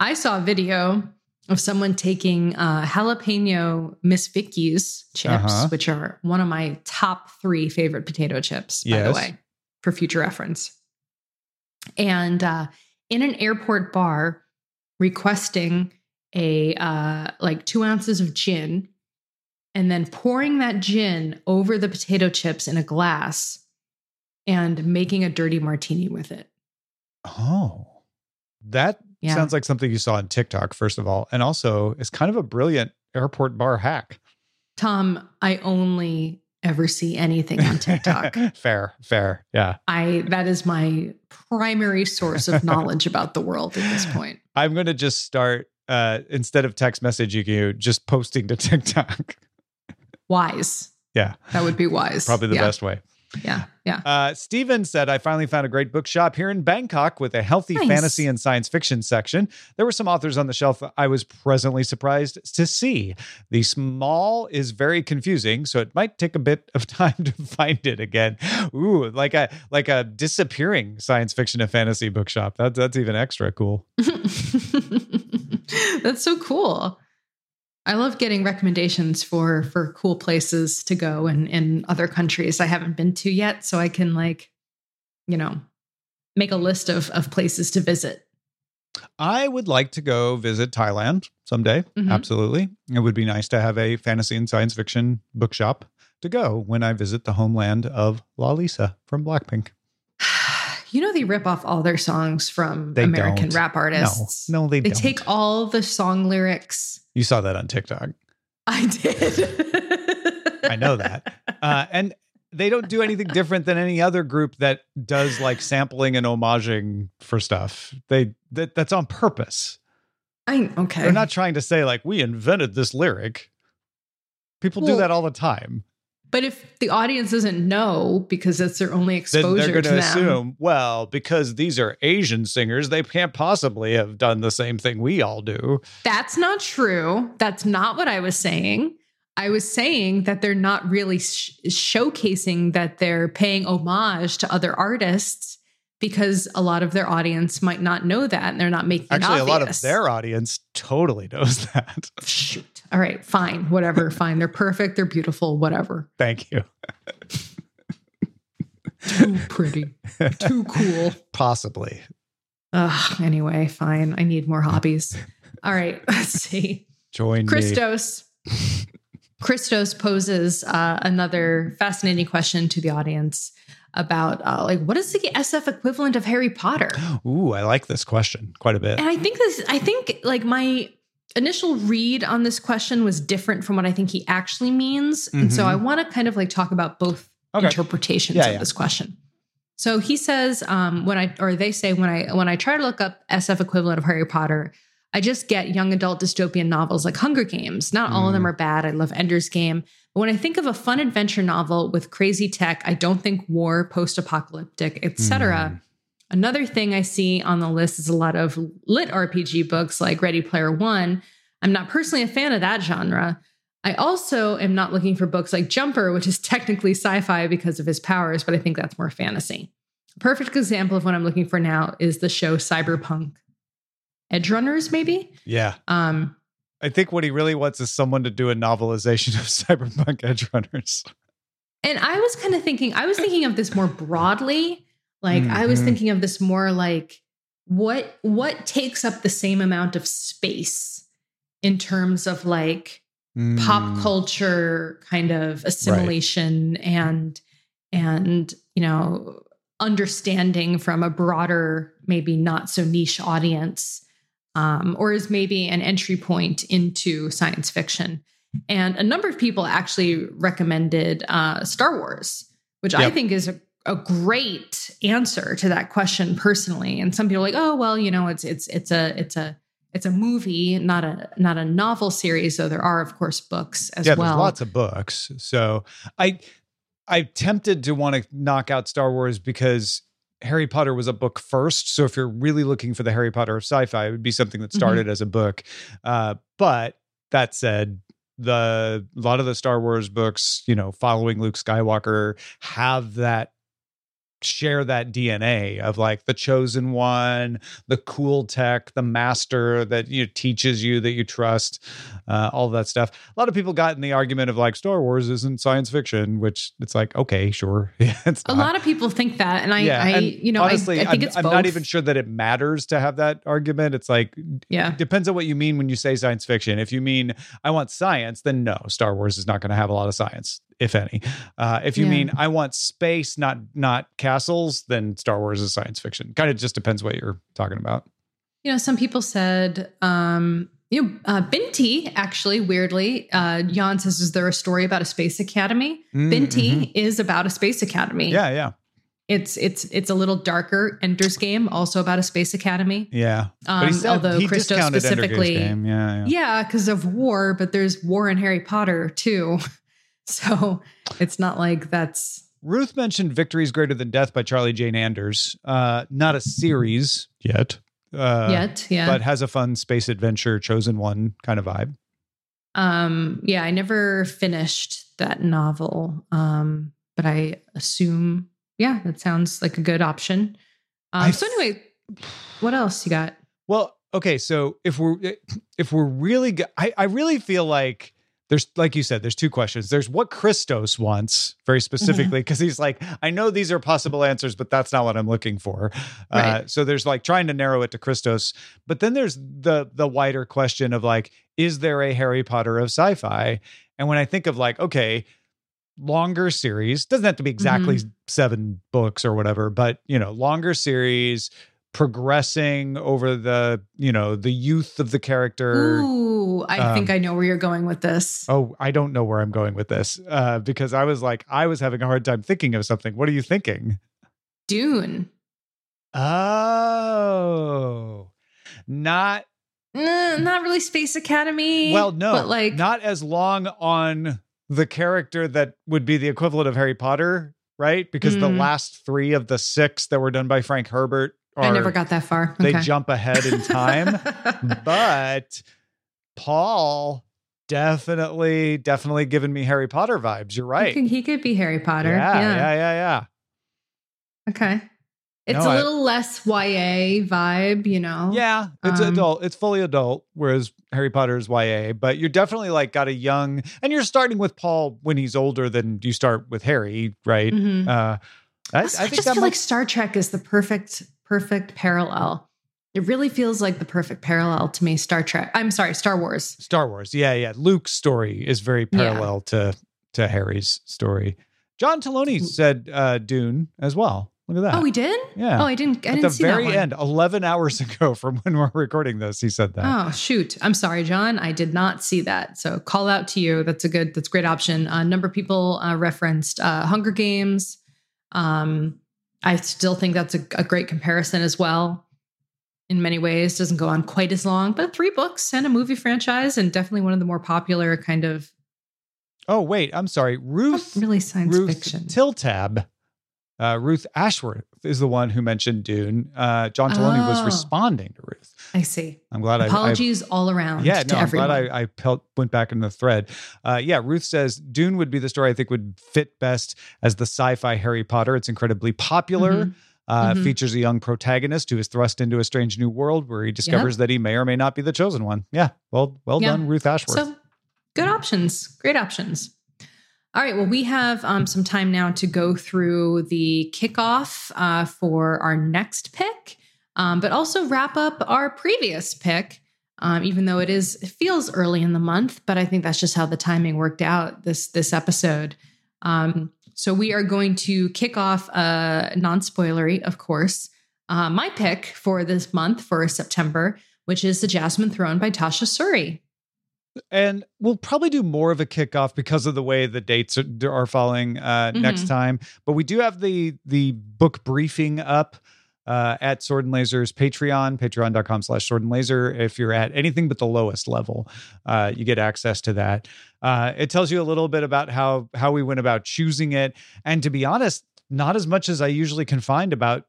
B: I saw a video of someone taking uh, jalapeno Miss Vickie's chips,
C: Uh-huh.
B: which are one of my top three favorite potato chips, by the way, for future reference. And uh, in an airport bar, requesting a uh, like two ounces of gin, and then pouring that gin over the potato chips in a glass, and making a dirty martini with it.
C: Oh, that
B: Yeah.
C: sounds like something you saw on TikTok, first of all, and also it's kind of a brilliant airport bar hack.
B: Tom, I only ever see anything on TikTok.
C: fair, fair, yeah.
B: I that is my primary source of knowledge about the world at this point.
C: I'm gonna just start uh instead of text messaging you, just posting to TikTok.
B: Wise.
C: Yeah.
B: That would be wise.
C: Probably the
B: Yeah.
C: best way.
B: Yeah. Yeah.
C: Uh, Steven said, I finally found a great bookshop here in Bangkok with a healthy
B: Nice.
C: fantasy and science fiction section. There were some authors on the shelf I was pleasantly surprised to see. The small is very confusing, so it might take a bit of time to find it again. Ooh, like a like a disappearing science fiction and fantasy bookshop. That, that's even extra cool.
B: That's so cool. I love getting recommendations for for cool places to go in in other countries I haven't been to yet, so I can like, you know, make a list of of places to visit.
C: I would like to go visit Thailand someday.
B: Mhm.
C: Absolutely. It would be nice to have a fantasy and science fiction bookshop to go when I visit the homeland of Lalisa from Blackpink.
B: You know they rip off all their songs from
C: They
B: American
C: don't.
B: rap artists.
C: No, they,
B: they
C: don't.
B: They take all the song lyrics.
C: You saw that on TikTok.
B: I did.
C: I know that. Uh, and they don't do anything different than any other group that does like sampling and homaging for stuff. They that, that's on purpose.
B: I okay.
C: They're not trying to say like we invented this lyric. People do that all the time.
B: But if the audience doesn't know because that's their only
C: Then
B: exposure
C: they're going
B: to
C: assume, well, because these are Asian singers, they can't possibly have done the same thing we all do.
B: That's not true. That's not what I was saying. I was saying that they're not really sh- showcasing that they're paying homage to other artists because a lot of their audience might not know that and they're not making it
C: Actually, a lot of their audience totally knows that.
B: shoot. All right, fine, whatever, fine. They're perfect. They're beautiful. Whatever.
C: Thank you.
B: Too pretty. Too cool.
C: Possibly.
B: Ugh, anyway, fine. I need more hobbies. All right, let's see.
C: Join me.
B: Christos. Christos poses uh, another fascinating question to the audience about uh, like what is the SF equivalent of Harry Potter?
C: Ooh, I like this question quite a bit.
B: And I think this, I think like my initial read on this question was different from what I think he actually means, and so
C: Mhm.
B: I want to kind of like talk about both
C: Okay.
B: interpretations
C: Yeah,
B: of
C: yeah.
B: this question. So he says, um, when I or they say when I when I try to look up SF equivalent of Harry Potter, I just get young adult dystopian novels like Hunger Games. Not all of
C: Mm.
B: them are bad. I love Ender's Game. But when I think of a fun adventure novel with crazy tech, I don't think war, post-apocalyptic, etc.
C: Mm.
B: Another thing I see on the list is a lot of lit RPG books like Ready Player One. I'm not personally a fan of that genre. I also am not looking for books like Jumper, which is technically sci fi because of his powers, but I think that's more fantasy. A perfect example of what I'm looking for now is the show Cyberpunk Edgerunners, maybe?
C: Yeah.
B: Um,
C: I think what he really wants is someone to do a novelization of Cyberpunk Edgerunners.
B: And I was kind of thinking, I was thinking of this more broadly. Like I was
C: Mhm.
B: thinking of this more like what what takes up the same amount of space in terms of like pop
C: Mm.
B: culture kind of assimilation and and you know understanding from a broader maybe not so niche audience um, or is maybe an entry point into science fiction and a number of people actually recommended uh, star wars which i think is a, a great answer to that question personally and some people are like oh well you know it's it's it's a it's a it's a movie not a not a novel series though there are of course books as
C: yeah,
B: well
C: there's lots of books. So I I tempted to want to knock out Star Wars because Harry Potter was a book first. So if you're really looking for the Harry Potter of sci-fi, it would be something that started as a book. Uh, but that said, the a lot of the Star Wars books, you know, following Luke Skywalker, have that share that DNA of like the chosen one, the cool tech, the master that you know, teaches you that you trust, uh, all that stuff. A lot of people got in the argument of like Star Wars isn't science fiction, which it's like okay, sure, yeah, it's
B: a lot of people think that and i
C: yeah,
B: i
C: and
B: you know
C: honestly,
B: I, I think
C: am
B: it's
C: I'm
B: both.
C: not even sure that it matters to have that argument. It's like
B: yeah
C: depends on what you mean when you say science fiction. If you mean I want science, then no, Star Wars is not going to have a lot of science, if any. Uh, if you
B: Yeah.
C: mean I want space, not not castles, then Star Wars is science fiction. Kind of just depends what you're talking about.
B: you know some people said um you know uh, binti actually weirdly uh jan says is there a story about a space academy
C: Mm,
B: binti
C: mhm.
B: is about a space academy
C: Yeah, yeah,
B: it's it's it's a little darker ender's game also about a space academy
C: yeah.
B: um
C: said
B: although
C: he
B: christo specifically
C: Game. Yeah, yeah.
B: yeah because of war but there's war in harry potter too so it's not like that's
C: Ruth mentioned Victories Greater Than Death by Charlie Jane Anders. Uh, not a series yet. Uh,
B: Yet, yeah.
C: But has a fun space adventure, chosen one kind of vibe.
B: Um, yeah, I never finished that novel. Um, but I assume, yeah, that sounds like a good option. Um, so anyway, what else you got?
C: Well, okay, so if we're if we're really, go- I I really feel like there's like you said, there's two questions. There's what Christos wants very specifically because he's like, I know these are possible answers, but that's not what I'm looking for. Uh, so there's like trying to narrow it to Christos, but then there's the the wider question of like, is there a Harry Potter of sci-fi? And when I think of like, okay, longer series doesn't have to be exactly seven books or whatever, but you know, longer series progressing over the you know the youth of the character
B: Ooh, I
C: um,
B: think I know where you're going with this.
C: oh i don't know where i'm going with this uh because i was like i was having a hard time thinking of something what are you thinking
B: Dune.
C: oh not
B: Eh, not really Space Academy.
C: well no
B: but like
C: not as long on the character that would be the equivalent of harry potter right because the
B: Mm.
C: last three of the six that were done by frank herbert are
B: I never got that far.
C: they jump ahead in time but Paul definitely, definitely giving me Harry Potter vibes. You're
B: He
C: right.
B: could, he could be Harry Potter.
C: Yeah,
B: Yeah.
C: yeah, yeah, yeah.
B: Okay. It's
C: No,
B: a
C: I-
B: little less YA vibe, you know?
C: Yeah, it's
B: Um,
C: adult. It's fully adult, whereas Harry Potter is YA. But you're definitely like got a young, and you're starting with Paul when he's older than you start with Harry, right?
B: Mhm.
C: Uh, I, I
B: I,
C: think
B: just feel
C: might-
B: like Star Trek is the perfect, perfect parallel. It really feels like the perfect parallel to me. Star Trek. I'm sorry, Star Wars.
C: Star Wars. Yeah, yeah. Luke's story is very
B: Yeah.
C: parallel to to Harry's story. John Taloni said uh, Dune as well. Look at that.
B: Oh, he did.
C: yeah.
B: Oh, I didn't. I
C: At
B: didn't
C: the
B: see
C: very
B: that one.
C: end, 11 hours ago from when we're recording this, he said that.
B: Oh shoot! I'm sorry, John. I did not see that. So call out to you. That's a good. That's a great option. A number of people uh, referenced uh, Hunger Games. Um, I still think that's a, a great comparison as well. In many ways, doesn't go on quite as long, but three books and a movie franchise, and definitely one of the more popular kind of
C: Oh, wait, I'm sorry. Ruth
B: not really science
C: Ruth
B: fiction.
C: Tiltab. Uh, Ruth Ashworth is the one who mentioned Dune. Uh, John Taloni was
B: Oh.
C: responding to Ruth.
B: I see.
C: I'm glad I- I
B: Apologies all around.
C: Yeah,
B: to
C: no, I'm
B: everyone.
C: glad I, I pel- went back in the thread. Uh, yeah, Ruth says Dune would be the story I think would fit best as the sci-fi Harry Potter. It's incredibly popular.
B: Mhm.
C: Uh,
B: Mhm.
C: Features a young protagonist who is thrust into a strange new world where he discovers that he may or may not be the chosen one. Yeah, well, well
B: Yeah.
C: done, Ruth Ashworth.
B: So good options. Great options. All right. Well, we have um, some time now to go through the kickoff uh, for our next pick, um, but also wrap up our previous pick. Um, even though it is, it feels early in the month, but I think that's just how the timing worked out this this episode. Um, so we are going to kick off, uh, non-spoilery, of course. Uh, my pick for this month for September, which is the Jasmine Throne by Tasha Suri.
C: And we'll probably do more of a kickoff because of the way the dates are, are falling uh, next
B: Mhm.
C: time. But we do have the the book briefing up uh, at Sword and Laser's Patreon, patreon.com slash sword and laser. If you're at anything but the lowest level, uh, you get access to that. Uh, it tells you a little bit about how how we went about choosing it. And to be honest, not as much as I usually can find about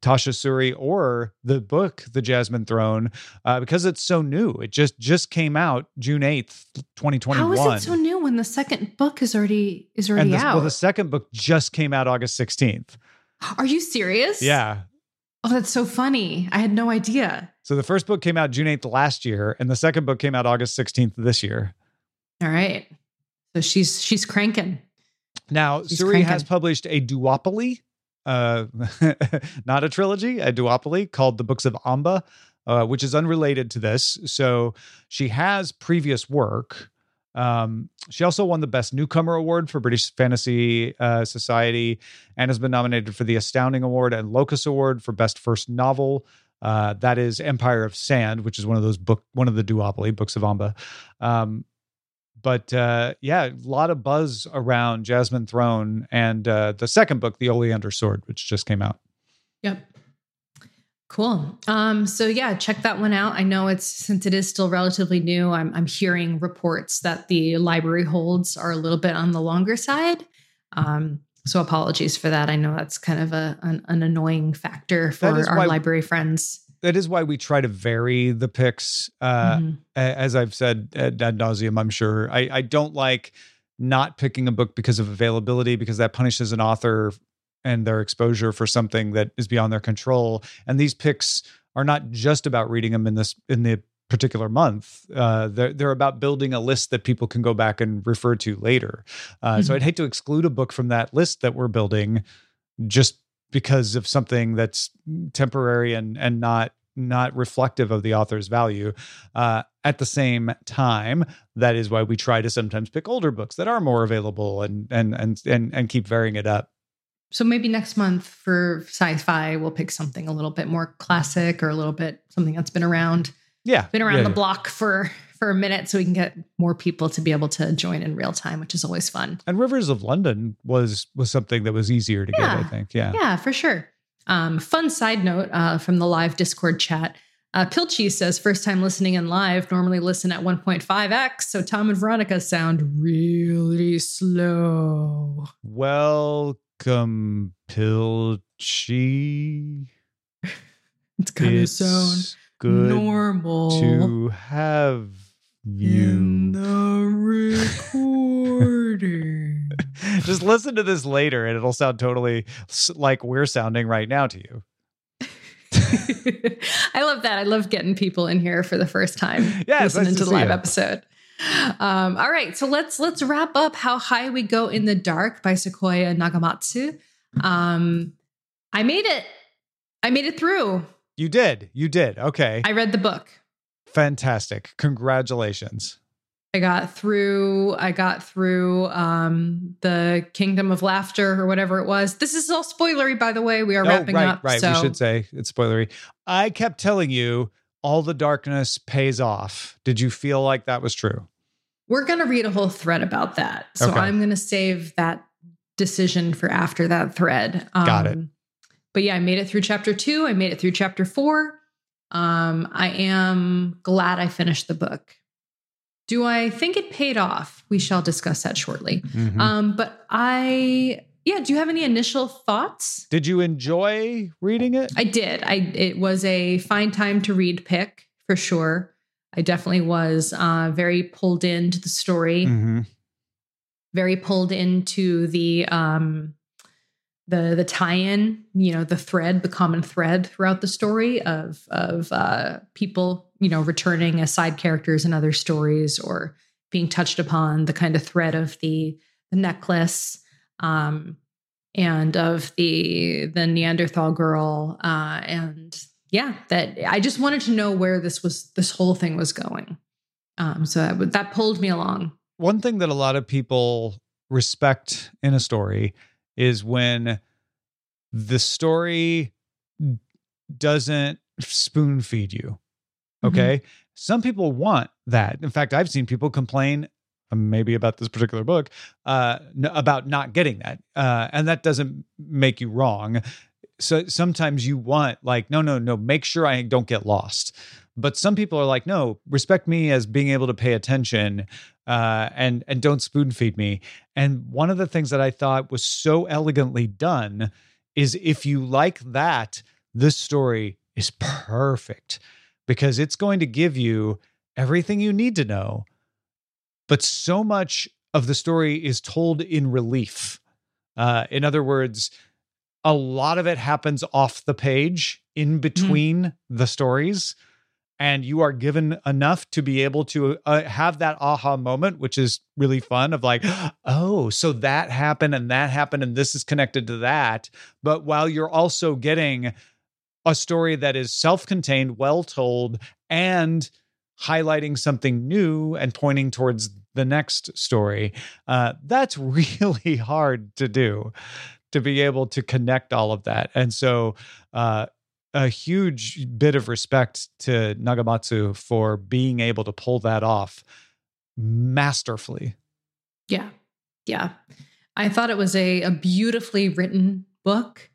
C: Tasha Suri or the book The Jasmine Throne uh, because it's so new. It just just came out June 8th, 2021.
B: How is it so new when the second book is already is already
C: this,
B: out?
C: well the second book just came out August 16th.
B: Are you serious?
C: Yeah.
B: Oh, that's so funny. I had no idea.
C: So the first book came out June 8th last year and the second book came out August 16th this year.
B: All right. So she's she's cranking.
C: Now,
B: She's
C: Suri
B: cranking.
C: has published a duopoly, uh, not a trilogy, a duopoly called The Books of Ambha, uh, which is unrelated to this. So she has previous work. Um, she also won the Best Newcomer Award for British Fantasy uh, Society and has been nominated for the Astounding Award and Locus Award for Best First Novel. Uh, that is Empire of Sand, which is one of those book, one of the duopoly books of Ambha. Um, but uh, yeah, a lot of buzz around Jasmine Throne and uh, the second book, The Oleander Sword, which just came out.
B: Yep. Cool. Um, so yeah, check that one out. I know it's since it is still relatively new, I'm I'm hearing reports that the library holds are a little bit on the longer side. Um, So apologies for that. I know that's kind of a an, an annoying factor for our
C: why-
B: library friends.
C: That is why we try to vary the picks. Uh,
B: Mhm.
C: As I've said ad, nauseum, I'm sure. I, I don't like not picking a book because of availability, because that punishes an author and their exposure for something that is beyond their control. And these picks are not just about reading them in this in the particular month. Uh, they're they're about building a list that people can go back and refer to later. Uh, So
B: Mhm.
C: I'd hate to exclude a book from that list that we're building just because of something that's temporary and and not not reflective of the author's value. Uh, at the same time, that is why we try to sometimes pick older books that are more available and and and and, and keep varying it up.
B: So maybe next month for sci-fi, we'll pick something a little bit more classic or a little bit something that's been around,
C: Yeah,
B: been around
C: yeah,
B: the
C: yeah.
B: block for for a minute, so we can get more people to be able to join in real time, which is always fun.
C: And Rivers of London was was something that was easier to get. I think. Yeah.
B: Yeah, for sure. Um, fun side note uh, from the live Discord chat. Uh, Pilchi says, first time listening in live, normally listen at 1.5x. So Tom and Veronica sound really slow.
C: Welcome, Pilchi.
B: It's kind of sound
C: good
B: normal
C: to have
B: in the recording.
C: Just listen to this later, and it'll sound totally like we're sounding right now to you.
B: I love that. I love getting people in here for the first time
C: Yeah,
B: listening
C: nice
B: to
C: to
B: the live
C: you.
B: episode. Um, all right, so let's let's wrap up "How High We Go in the Dark" by Sequoia Nagamatsu. Um, I made it. I made it through.
C: You did. You did. Okay.
B: I read the book.
C: Fantastic. Congratulations.
B: I got through. I got through um, the Kingdom of Laughter or whatever it was. This is all spoilery, by the way. We are wrapping
C: oh, right,
B: up.
C: right.
B: So
C: We should say it's spoilery. I kept telling you all the darkness pays off. Did you feel like that was true?
B: We're going to read a whole thread about that. So
C: Okay.
B: I'm going to save that decision for after that thread.
C: Got it.
B: But yeah, I made it through chapter two. I made it through chapter four. Um, I am glad I finished the book. Do I think it paid off? We shall discuss that shortly.
C: Mhm.
B: Um, but I, yeah, do you have any initial thoughts?
C: Did you enjoy reading it?
B: I did. I it was a fine time to read pick for sure. I definitely was uh, very pulled into the story.
C: Mhm.
B: very pulled into the um the the tie-in you know the thread the common thread throughout the story of of uh people you know returning as side characters in other stories or being touched upon the kind of thread of the the necklace um and of the the neanderthal girl uh and yeah that i just wanted to know where this was this whole thing was going. Um so that, that pulled me along.
C: One thing that a lot of people respect in a story is when the story doesn't spoon feed you.
B: Mhm.
C: Okay. Some people want that. In fact, I've seen people complain, um, maybe about this particular book, uh, n- about not getting that. Uh, and that doesn't make you wrong. So sometimes you want, like, no, no, no, make sure I don't get lost. But some people are like, no, respect me as being able to pay attention uh, and and don't spoon feed me. And one of the things that I thought was so elegantly done is if you like that, this story is perfect because it's going to give you everything you need to know. But so much of the story is told in relief. Uh, in other words, a lot of it happens off the page in between the stories and you are given enough to be able to uh, have that aha moment which is really fun of like oh so that happened and that happened and this is connected to that. But while you're also getting a story that is self-contained well told and highlighting something new and pointing towards the next story uh, that's really hard to do to be able to connect all of that. And so uh, a huge bit of respect to Nagamatsu for being able to pull that off masterfully.
B: Yeah. Yeah. I thought it was a, a beautifully written book.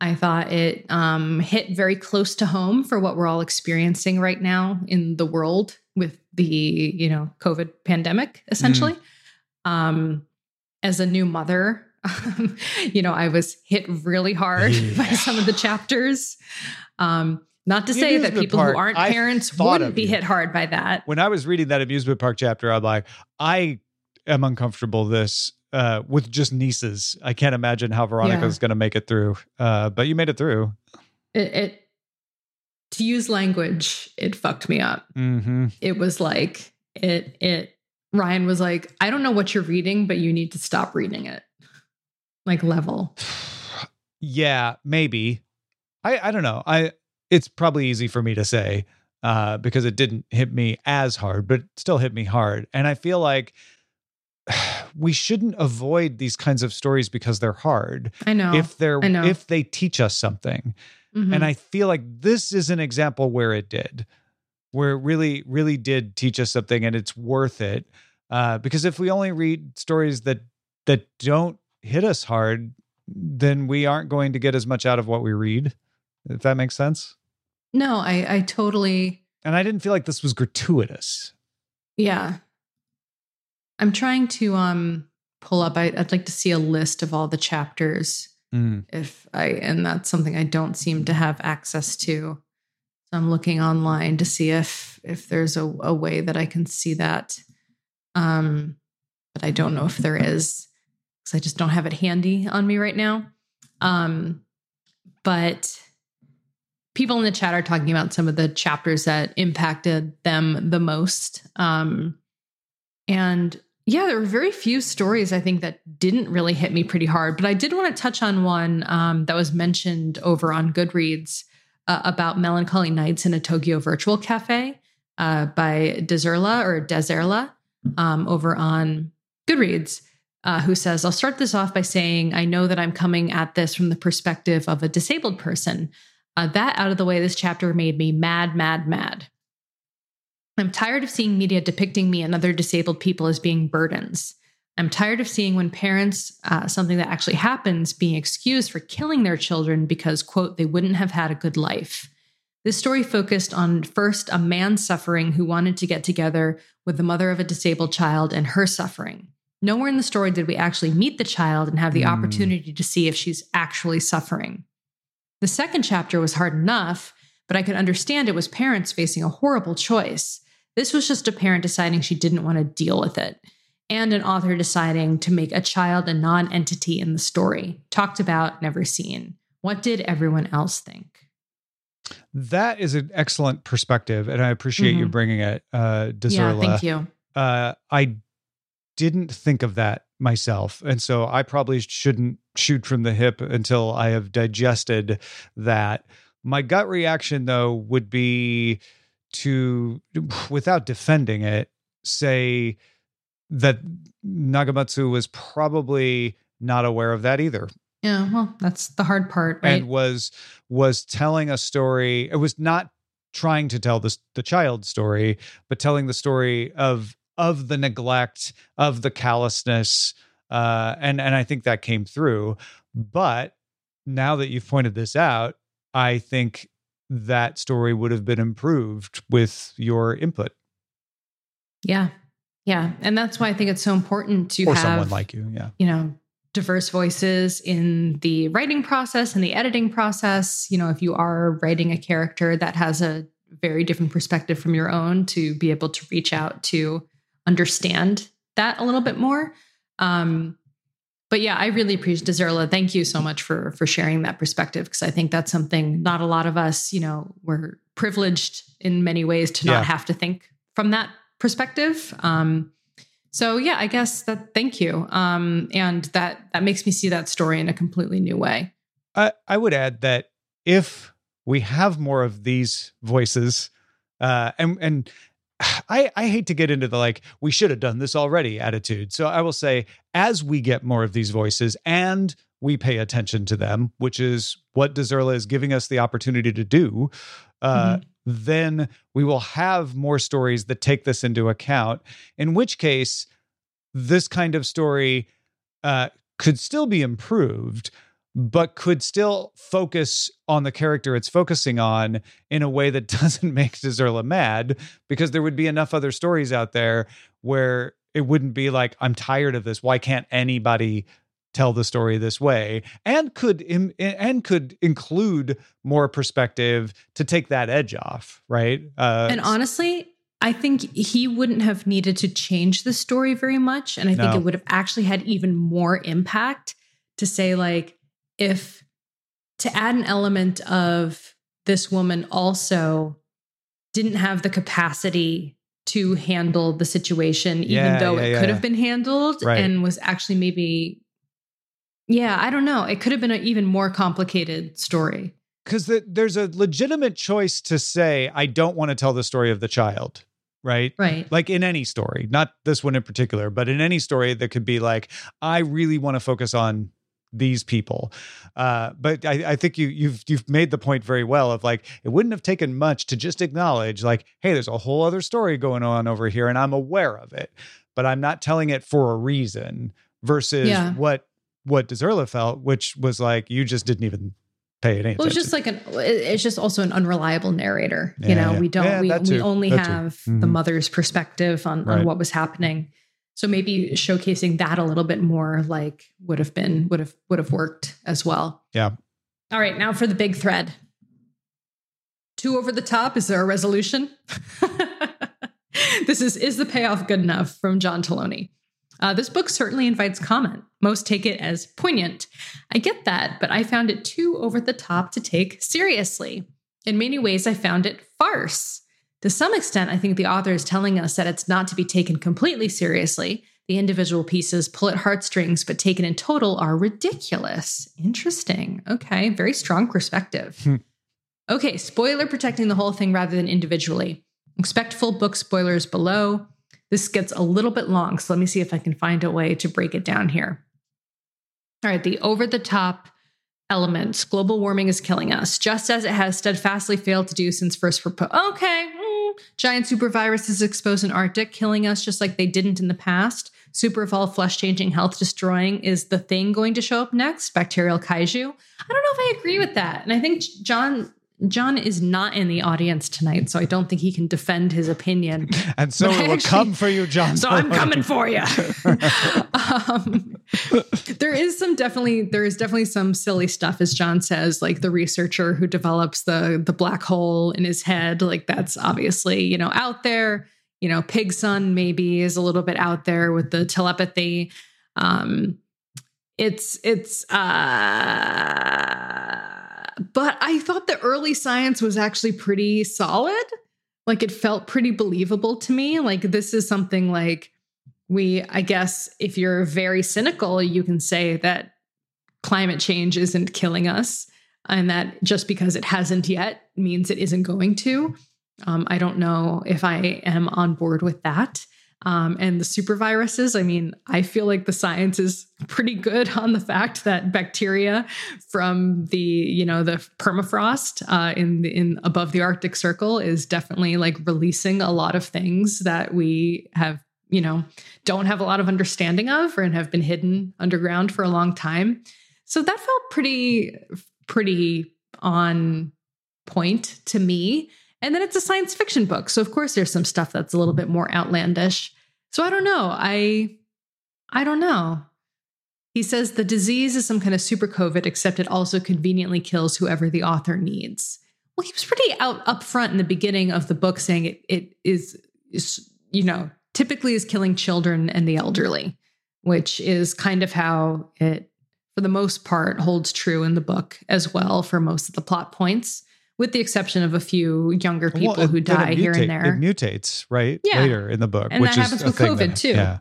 B: I thought it um, hit very close to home for what we're all experiencing right now in the world with the, you know, COVID pandemic, essentially. Um, as a new mother, Um, you know, I was hit really hard yeah. by some of the chapters. Um, not to say that people park, who aren't parents wouldn't be hit hard by that.
C: When I was reading that amusement park chapter, I'm like, I am uncomfortable this uh, with just nieces. I can't imagine how Veronica's yeah. going to make it through. Uh, but you made it through.
B: It, it, to use language, it fucked me up.
C: Mm-hmm.
B: It was like it it. Ryan was like, I don't know what you're reading, but you need to stop reading it. Like level.
C: yeah, maybe. I I don't know. I it's probably easy for me to say uh, because it didn't hit me as hard, but still hit me hard. And I feel like we shouldn't avoid these kinds of stories because they're hard.
B: I know.
C: If they're know. if they teach us something. Mm-hmm. And I feel like this is an example where it did. Where it really, really did teach us something and it's worth it. Uh, because if we only read stories that that don't hit us hard, then we aren't going to get as much out of what we read. If that makes sense.
B: No, I I totally
C: And I didn't feel like this was gratuitous.
B: Yeah. I'm trying to um pull up I, would like to see a list of all the chapters
C: mm.
B: if I and that's something I don't seem to have access to. So I'm looking online to see if if there's a, a way that I can see that. Um but I don't know if there is because I just don't have it handy on me right now. Um but people in the chat are talking about some of the chapters that impacted them the most. Um, and yeah, there were very few stories I think that didn't really hit me pretty hard. But I did want to touch on one um, that was mentioned over on Goodreads uh, about Melancholy Nights in a Tokyo Virtual Cafe uh, by Dezerla or Dezerla um, over on Goodreads. Uh, who says, I'll start this off by saying, I know that I'm coming at this from the perspective of a disabled person. Uh, that out of the way, this chapter made me mad, mad, mad. I'm tired of seeing media depicting me and other disabled people as being burdens. I'm tired of seeing when parents, uh, something that actually happens, being excused for killing their children because, quote, they wouldn't have had a good life. This story focused on first a man suffering who wanted to get together with the mother of a disabled child and her suffering. Nowhere in the story did we actually meet the child and have the mm. opportunity to see if she's actually suffering. The second chapter was hard enough, but I could understand it was parents facing a horrible choice. This was just a parent deciding she didn't want to deal with it, and an author deciding to make a child a non entity in the story. Talked about, never seen. What did everyone else think?
C: That is an excellent perspective, and I appreciate mm-hmm. you bringing it, uh,
B: Yeah, thank you.
C: Uh, I didn't think of that myself. And so I probably shouldn't shoot from the hip until I have digested that. My gut reaction, though, would be to, without defending it, say that Nagamatsu was probably not aware of that either.
B: Yeah, well, that's the hard part, right?
C: And was was telling a story. It was not trying to tell the the child story, but telling the story of of the neglect, of the callousness, uh, and and I think that came through. But now that you've pointed this out, I think that story would have been improved with your input.
B: Yeah, yeah, and that's why I think it's so important to
C: or
B: have
C: someone like you. Yeah,
B: you know, diverse voices in the writing process and the editing process. You know, if you are writing a character that has a very different perspective from your own, to be able to reach out to understand that a little bit more. Um, but yeah, I really appreciate Dezerla. Thank you so much for for sharing that perspective because I think that's something not a lot of us, you know, we're privileged in many ways to not yeah. have to think from that perspective. Um, so yeah, I guess that thank you. Um, and that that makes me see that story in a completely new way.
C: I, I would add that if we have more of these voices, uh, and and I, I hate to get into the like, we should have done this already attitude. So I will say, as we get more of these voices and we pay attention to them, which is what Dezerla is giving us the opportunity to do, uh, mm-hmm. then we will have more stories that take this into account. In which case, this kind of story uh, could still be improved, but could still focus on the character it's focusing on in a way that doesn't make Dezerla mad because there would be enough other stories out there where it wouldn't be like I'm tired of this. Why can't anybody tell the story this way? And could Im- and could include more perspective to take that edge off right?
B: Uh, and honestly i think he wouldn't have needed to change the story very much and i think no. it would have actually had even more impact to say like if to add an element of this woman also didn't have the capacity to handle the situation, yeah, even though yeah, it yeah. could have been handled right. and was actually maybe, yeah, I don't know. It could have been an even more complicated story.
C: Because the, there's a legitimate choice to say, I don't want to tell the story of the child. Right.
B: Right.
C: Like in any story, not this one in particular, but in any story that could be like, I really want to focus on these people. Uh, but I, I, think you you've you've made the point very well of like it wouldn't have taken much to just acknowledge like, hey, there's a whole other story going on over here, and I'm aware of it, but I'm not telling it for a reason. Versus yeah. what what Dezerla felt, which was like you just didn't even pay any
B: well, it's just like an it's just also an unreliable narrator. Yeah, you know, yeah. we don't we, we only that have mm-hmm. the mother's perspective on, right. on what was happening. So maybe showcasing that a little bit more like would have been would have would have worked as well.
C: Yeah.
B: All right, now for the big thread. Too over the top. Is there a resolution? this is is the payoff good enough from John Taloni. Uh, this book certainly invites comment. Most take it as poignant. I get that, but I found it too over the top to take seriously. In many ways, I found it farce. To some extent, I think the author is telling us that it's not to be taken completely seriously. The individual pieces pull at heartstrings, but taken in total are ridiculous. Interesting. Okay, very strong perspective. Hmm. okay, spoiler protecting the whole thing rather than individually. Expect full book spoilers below. This gets a little bit long, so let me see if I can find a way to break it down here. All right, the over the top elements. Global warming is killing us, just as it has steadfastly failed to do since first proposed. Okay, Giant super viruses exposed in Arctic, killing us just like they didn't in the past. Super evolved, flesh changing, health destroying. Is the thing going to show up next? Bacterial kaiju? I don't know if I agree with that. And I think John John is not in the audience tonight, so I don't think he can defend his opinion.
C: And so it will come for you, John.
B: So I'm coming for you. um, there is some definitely there is definitely some silly stuff, as John says, like the researcher who develops the the black hole in his head. Like that's obviously you know out there. You know, Pig Son maybe is a little bit out there with the telepathy. Um, it's it's uh but I thought the early science was actually pretty solid. Like it felt pretty believable to me. Like this is something like we, I guess, if you're very cynical, you can say that climate change isn't killing us and that just because it hasn't yet means it isn't going to. Um, I don't know if I am on board with that. Um, and the super viruses, I mean, I feel like the science is pretty good on the fact that bacteria from the, you know, the permafrost uh, in the, in above the Arctic Circle is definitely like releasing a lot of things that we have, you know, don't have a lot of understanding of and have been hidden underground for a long time. So that felt pretty, pretty on point to me. And then it's a science fiction book. So of course there's some stuff that's a little bit more outlandish. So I don't know. I I don't know. He says the disease is some kind of super COVID, except it also conveniently kills whoever the author needs. Well, he was pretty out upfront in the beginning of the book saying it it is, is you know, typically is killing children and the elderly, which is kind of how it, for the most part, holds true in the book as well for most of the plot points with the exception of a few younger people well, who die here and there.
C: It mutates, right? Yeah. Later in the book.
B: And that happens with COVID that, too. Yeah.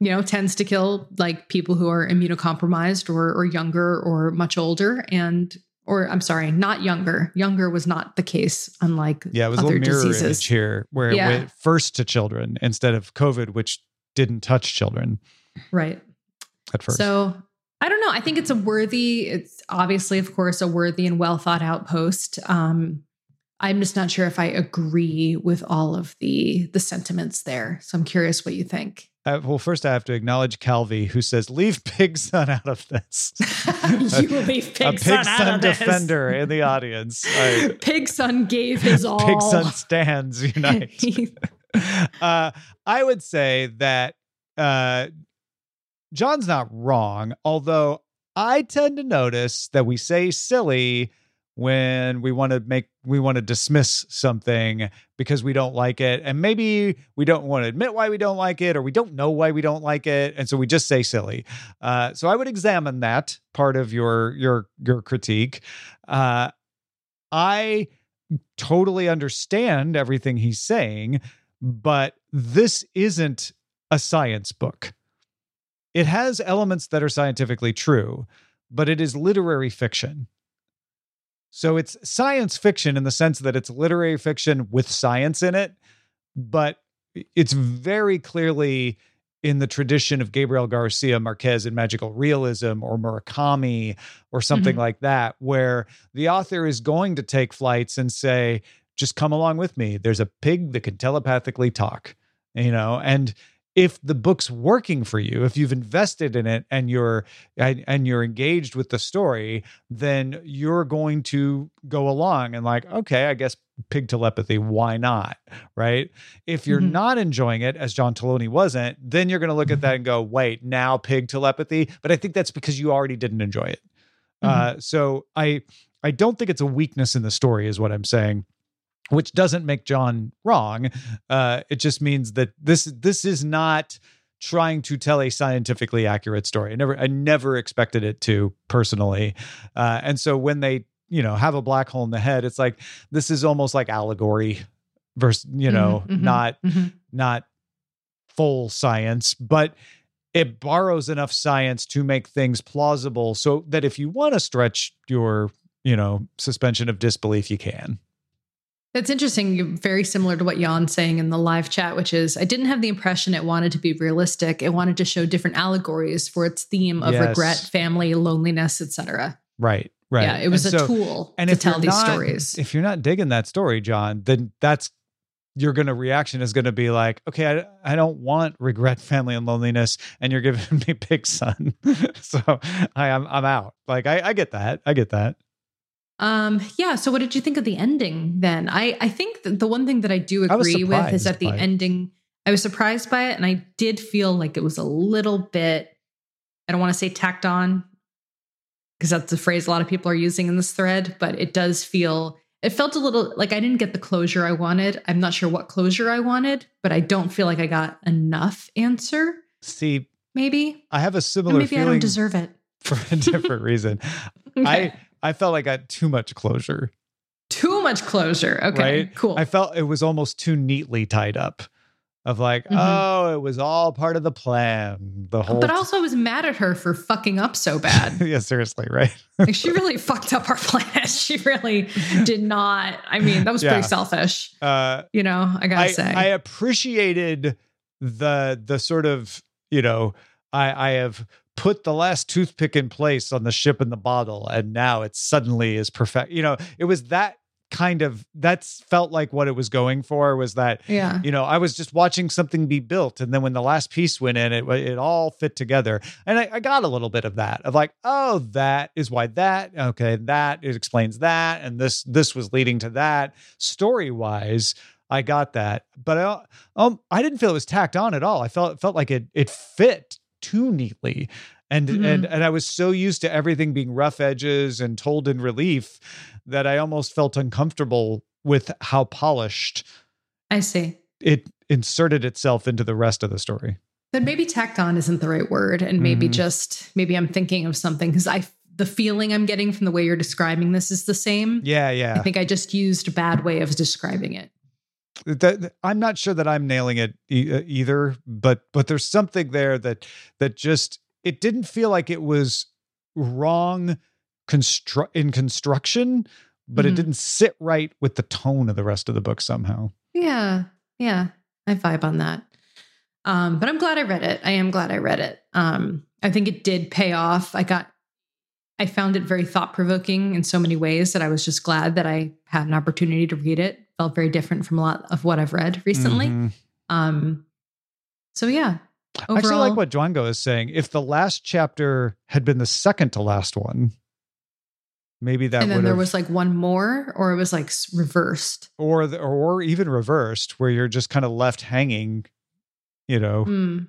B: You know, tends to kill like people who are immunocompromised or or younger or much older and or I'm sorry, not younger. Younger was not the case, unlike
C: yeah, it was
B: other
C: a little mirror
B: diseases.
C: here where yeah. it went first to children instead of COVID, which didn't touch children.
B: Right.
C: At first.
B: So I don't know. I think it's a worthy, it's obviously, of course, a worthy and well thought out post. Um, I'm just not sure if I agree with all of the the sentiments there. So I'm curious what you think.
C: Uh, well, first I have to acknowledge Calvi, who says, "Leave Pig Son out of this."
B: you leave Pig, a
C: Pig
B: Son,
C: defender in the audience.
B: I, Pig Son gave his all.
C: Pig Son stands unite. uh, I would say that uh, John's not wrong, although I tend to notice that we say silly when we want to make we want to dismiss something because we don't like it and maybe we don't want to admit why we don't like it or we don't know why we don't like it and so we just say silly. Uh, so i would examine that part of your your your critique. Uh, i totally understand everything he's saying but this isn't a science book it has elements that are scientifically true but it is literary fiction so it's science fiction in the sense that it's literary fiction with science in it, but it's very clearly in the tradition of Gabriel Garcia Marquez in magical realism or Murakami or something mm-hmm. like that, where the author is going to take flights and say, just come along with me. There's a pig that can telepathically talk, you know, and if the book's working for you if you've invested in it and you're and you're engaged with the story then you're going to go along and like okay i guess pig telepathy why not? Right? If you're mm-hmm. not enjoying it as john Taloni wasn't then you're going to look at that and go wait now pig telepathy? But i think that's because you already didn't enjoy it. Mm-hmm. uh, so i i don't think it's a weakness in the story is what i'm saying which doesn't make John wrong. Uh, it just means that this this is not trying to tell a scientifically accurate story. I never I never expected it to personally, uh, and so when they you know have a black hole in the head, it's like this is almost like allegory versus you mm-hmm, know mm-hmm, not mm-hmm. not full science, but it borrows enough science to make things plausible so that if you want to stretch your you know suspension of disbelief you can
B: that's interesting. Very similar to what Jan's saying in the live chat, which is I didn't have the impression it wanted to be realistic. It wanted to show different allegories for its theme of yes. regret, family, loneliness, etc.
C: Right. Right.
B: Yeah, it was and a so, tool and to tell these
C: not,
B: stories.
C: If you're not digging that story, John, then that's your gonna reaction is gonna be like, okay, I, I don't want regret, family, and loneliness, and you're giving me Pig Son. so I, I'm I'm out. Like I, I get that. I get that.
B: Um, yeah. So, what did you think of the ending then? I, I think the one thing that I do agree I with is that the ending, I was surprised by it. And I did feel like it was a little bit, I don't want to say tacked on, because that's the phrase a lot of people are using in this thread, but it does feel, it felt a little like I didn't get the closure I wanted. I'm not sure what closure I wanted, but I don't feel like I got enough answer.
C: See,
B: maybe
C: I have a similar maybe
B: I don't deserve it
C: for a different reason. okay. I, I felt like I got too much closure.
B: Too much closure. Okay. Right? Cool.
C: I felt it was almost too neatly tied up. Of like, mm-hmm. oh, it was all part of the plan. The whole.
B: But also, I was mad at her for fucking up so bad.
C: yeah, seriously, right?
B: like she really fucked up our plan. She really did not. I mean, that was yeah. pretty selfish. Uh, you know, I gotta
C: I,
B: say,
C: I appreciated the the sort of you know, I I have put the last toothpick in place on the ship in the bottle and now it suddenly is perfect. You know it was that kind of that's felt like what it was going for was that
B: yeah.
C: you know i was just watching something be built and then when the last piece went in it it all fit together. And I, I got a little bit of that of like oh that is why that okay that it explains that and this this was leading to that. Story wise I got that, but I, um, I didn't feel it was tacked on at all. I felt it felt like it it fit too neatly and mm-hmm. and and I was so used to everything being rough edges and told in relief that I almost felt uncomfortable with how polished
B: I see
C: it inserted itself into the rest of the story.
B: Then maybe tacked on isn't the right word, and maybe mm-hmm. just maybe I'm thinking of something because I the feeling I'm getting from the way you're describing this is the same.
C: Yeah, yeah.
B: I think I just used a bad way of describing it
C: that I'm not sure that I'm nailing it e- uh, either, but but there's something there that that just it didn't feel like it was wrong constru- in construction, but mm-hmm. it didn't sit right with the tone of the rest of the book somehow.
B: Yeah, yeah, I vibe on that. Um, but I'm glad I read it. I am glad I read it. Um, I think it did pay off. I got I found it very thought provoking in so many ways that I was just glad that I had an opportunity to read it. Felt very different from a lot of what I've read recently. Mm-hmm. Um, so yeah.
C: Overall, I actually like what Dwango is saying. If the last chapter had been the second to last one, maybe that.
B: And then there was like one more, or it was like reversed,
C: or the, or even reversed, where you're just kind of left hanging. You know. Mm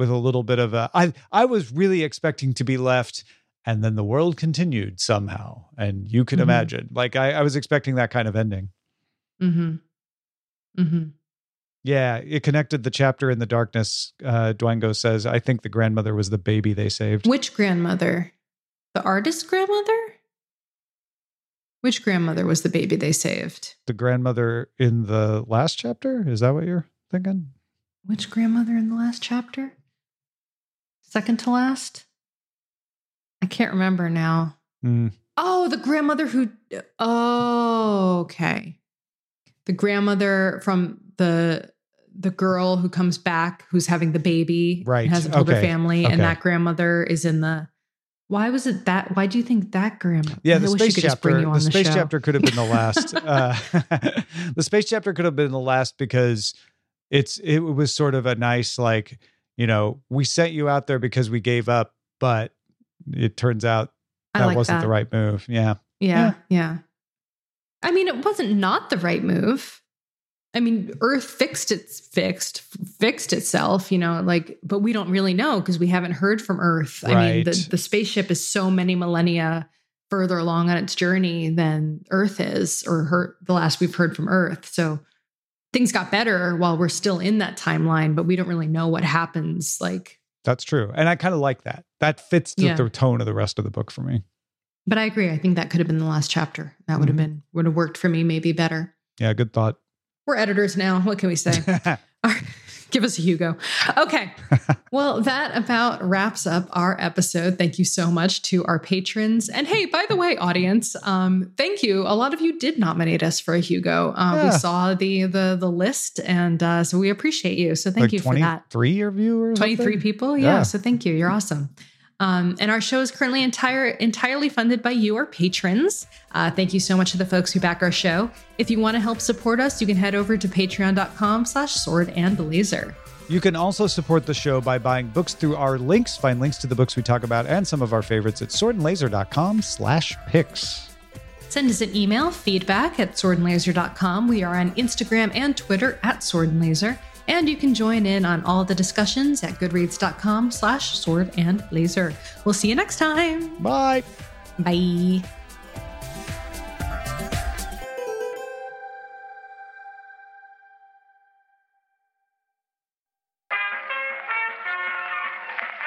C: with a little bit of a I I was really expecting to be left and then the world continued somehow. And you can
B: Mhm.
C: imagine. Like I, I was expecting that kind of ending.
B: Mm-hmm. Mm-hmm.
C: Yeah, it connected the chapter in the darkness. Uh Dwango says, I think the grandmother was the baby they saved.
B: Which grandmother? The artist grandmother? Which grandmother was the baby they saved?
C: The grandmother in the last chapter? Is that what you're thinking?
B: Which grandmother in the last chapter? Second to last? I can't remember now.
C: Mm,
B: Oh, the grandmother who. Oh, okay. The grandmother from the the girl who comes back, who's having the baby,
C: Right.
B: and hasn't told her family,
C: Okay.
B: and that grandmother is in the. Why was it that? Why do you think that grandma?
C: Yeah, the space
B: could just bring
C: chapter. The
B: the
C: space
B: show.
C: chapter could have been the last. uh, the space chapter could have been the last because it's it was sort of a nice like you know we sent you out there because we gave up, but it turns out that
B: like
C: wasn't
B: that.
C: the right move. Yeah,
B: Yeah, yeah. I mean, it wasn't not the right move. I mean, Earth fixed its fixed fixed itself, you know, like, but we don't really know because we haven't heard from Earth. I mean, the, the spaceship is so many millennia further along on its journey than Earth is, or her, the last we've heard from Earth. So things got better while we're still in that timeline, but we don't really know what happens. Like,
C: that's true, and I kind of like that. That fits the,
B: Yeah.
C: the tone of the rest of the book for me.
B: But I agree. I think that could have been the last chapter. That would have
C: Mhm.
B: been would have worked for me maybe better.
C: Yeah, good thought.
B: We're editors now. What can we say? Right. Give us a Hugo. Okay. Well, that about wraps up our episode. Thank you so much to our patrons. And hey, by the way, audience, um, thank you. A lot of you did nominate us for a Hugo. Uh,
C: Yeah.
B: We saw the the the list, and uh, so we appreciate you. So thank
C: like
B: you for that.
C: Twenty-three of you
B: 23 people. Yeah,
C: Yeah.
B: So thank you. You're awesome. Um, and our show is currently entire entirely funded by you, our patrons. Uh, thank you so much to the folks who back our show. If you want to help support us, you can head over to patreon.com slash sword and laser.
C: You can also support the show by buying books through our links. Find links to the books we talk about and some of our favorites at swordandlaser.com slash picks.
B: Send us an email, feedback at swordandlaser.com. We are on Instagram and Twitter at Sword and you can join in on all the discussions at goodreads.com slash sword and laser. We'll see you next time.
C: Bye.
B: Bye.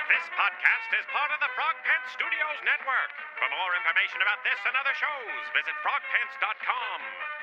D: This podcast is part of the Frog Pants Studios Network. For more information about this and other shows, visit frogpants.com.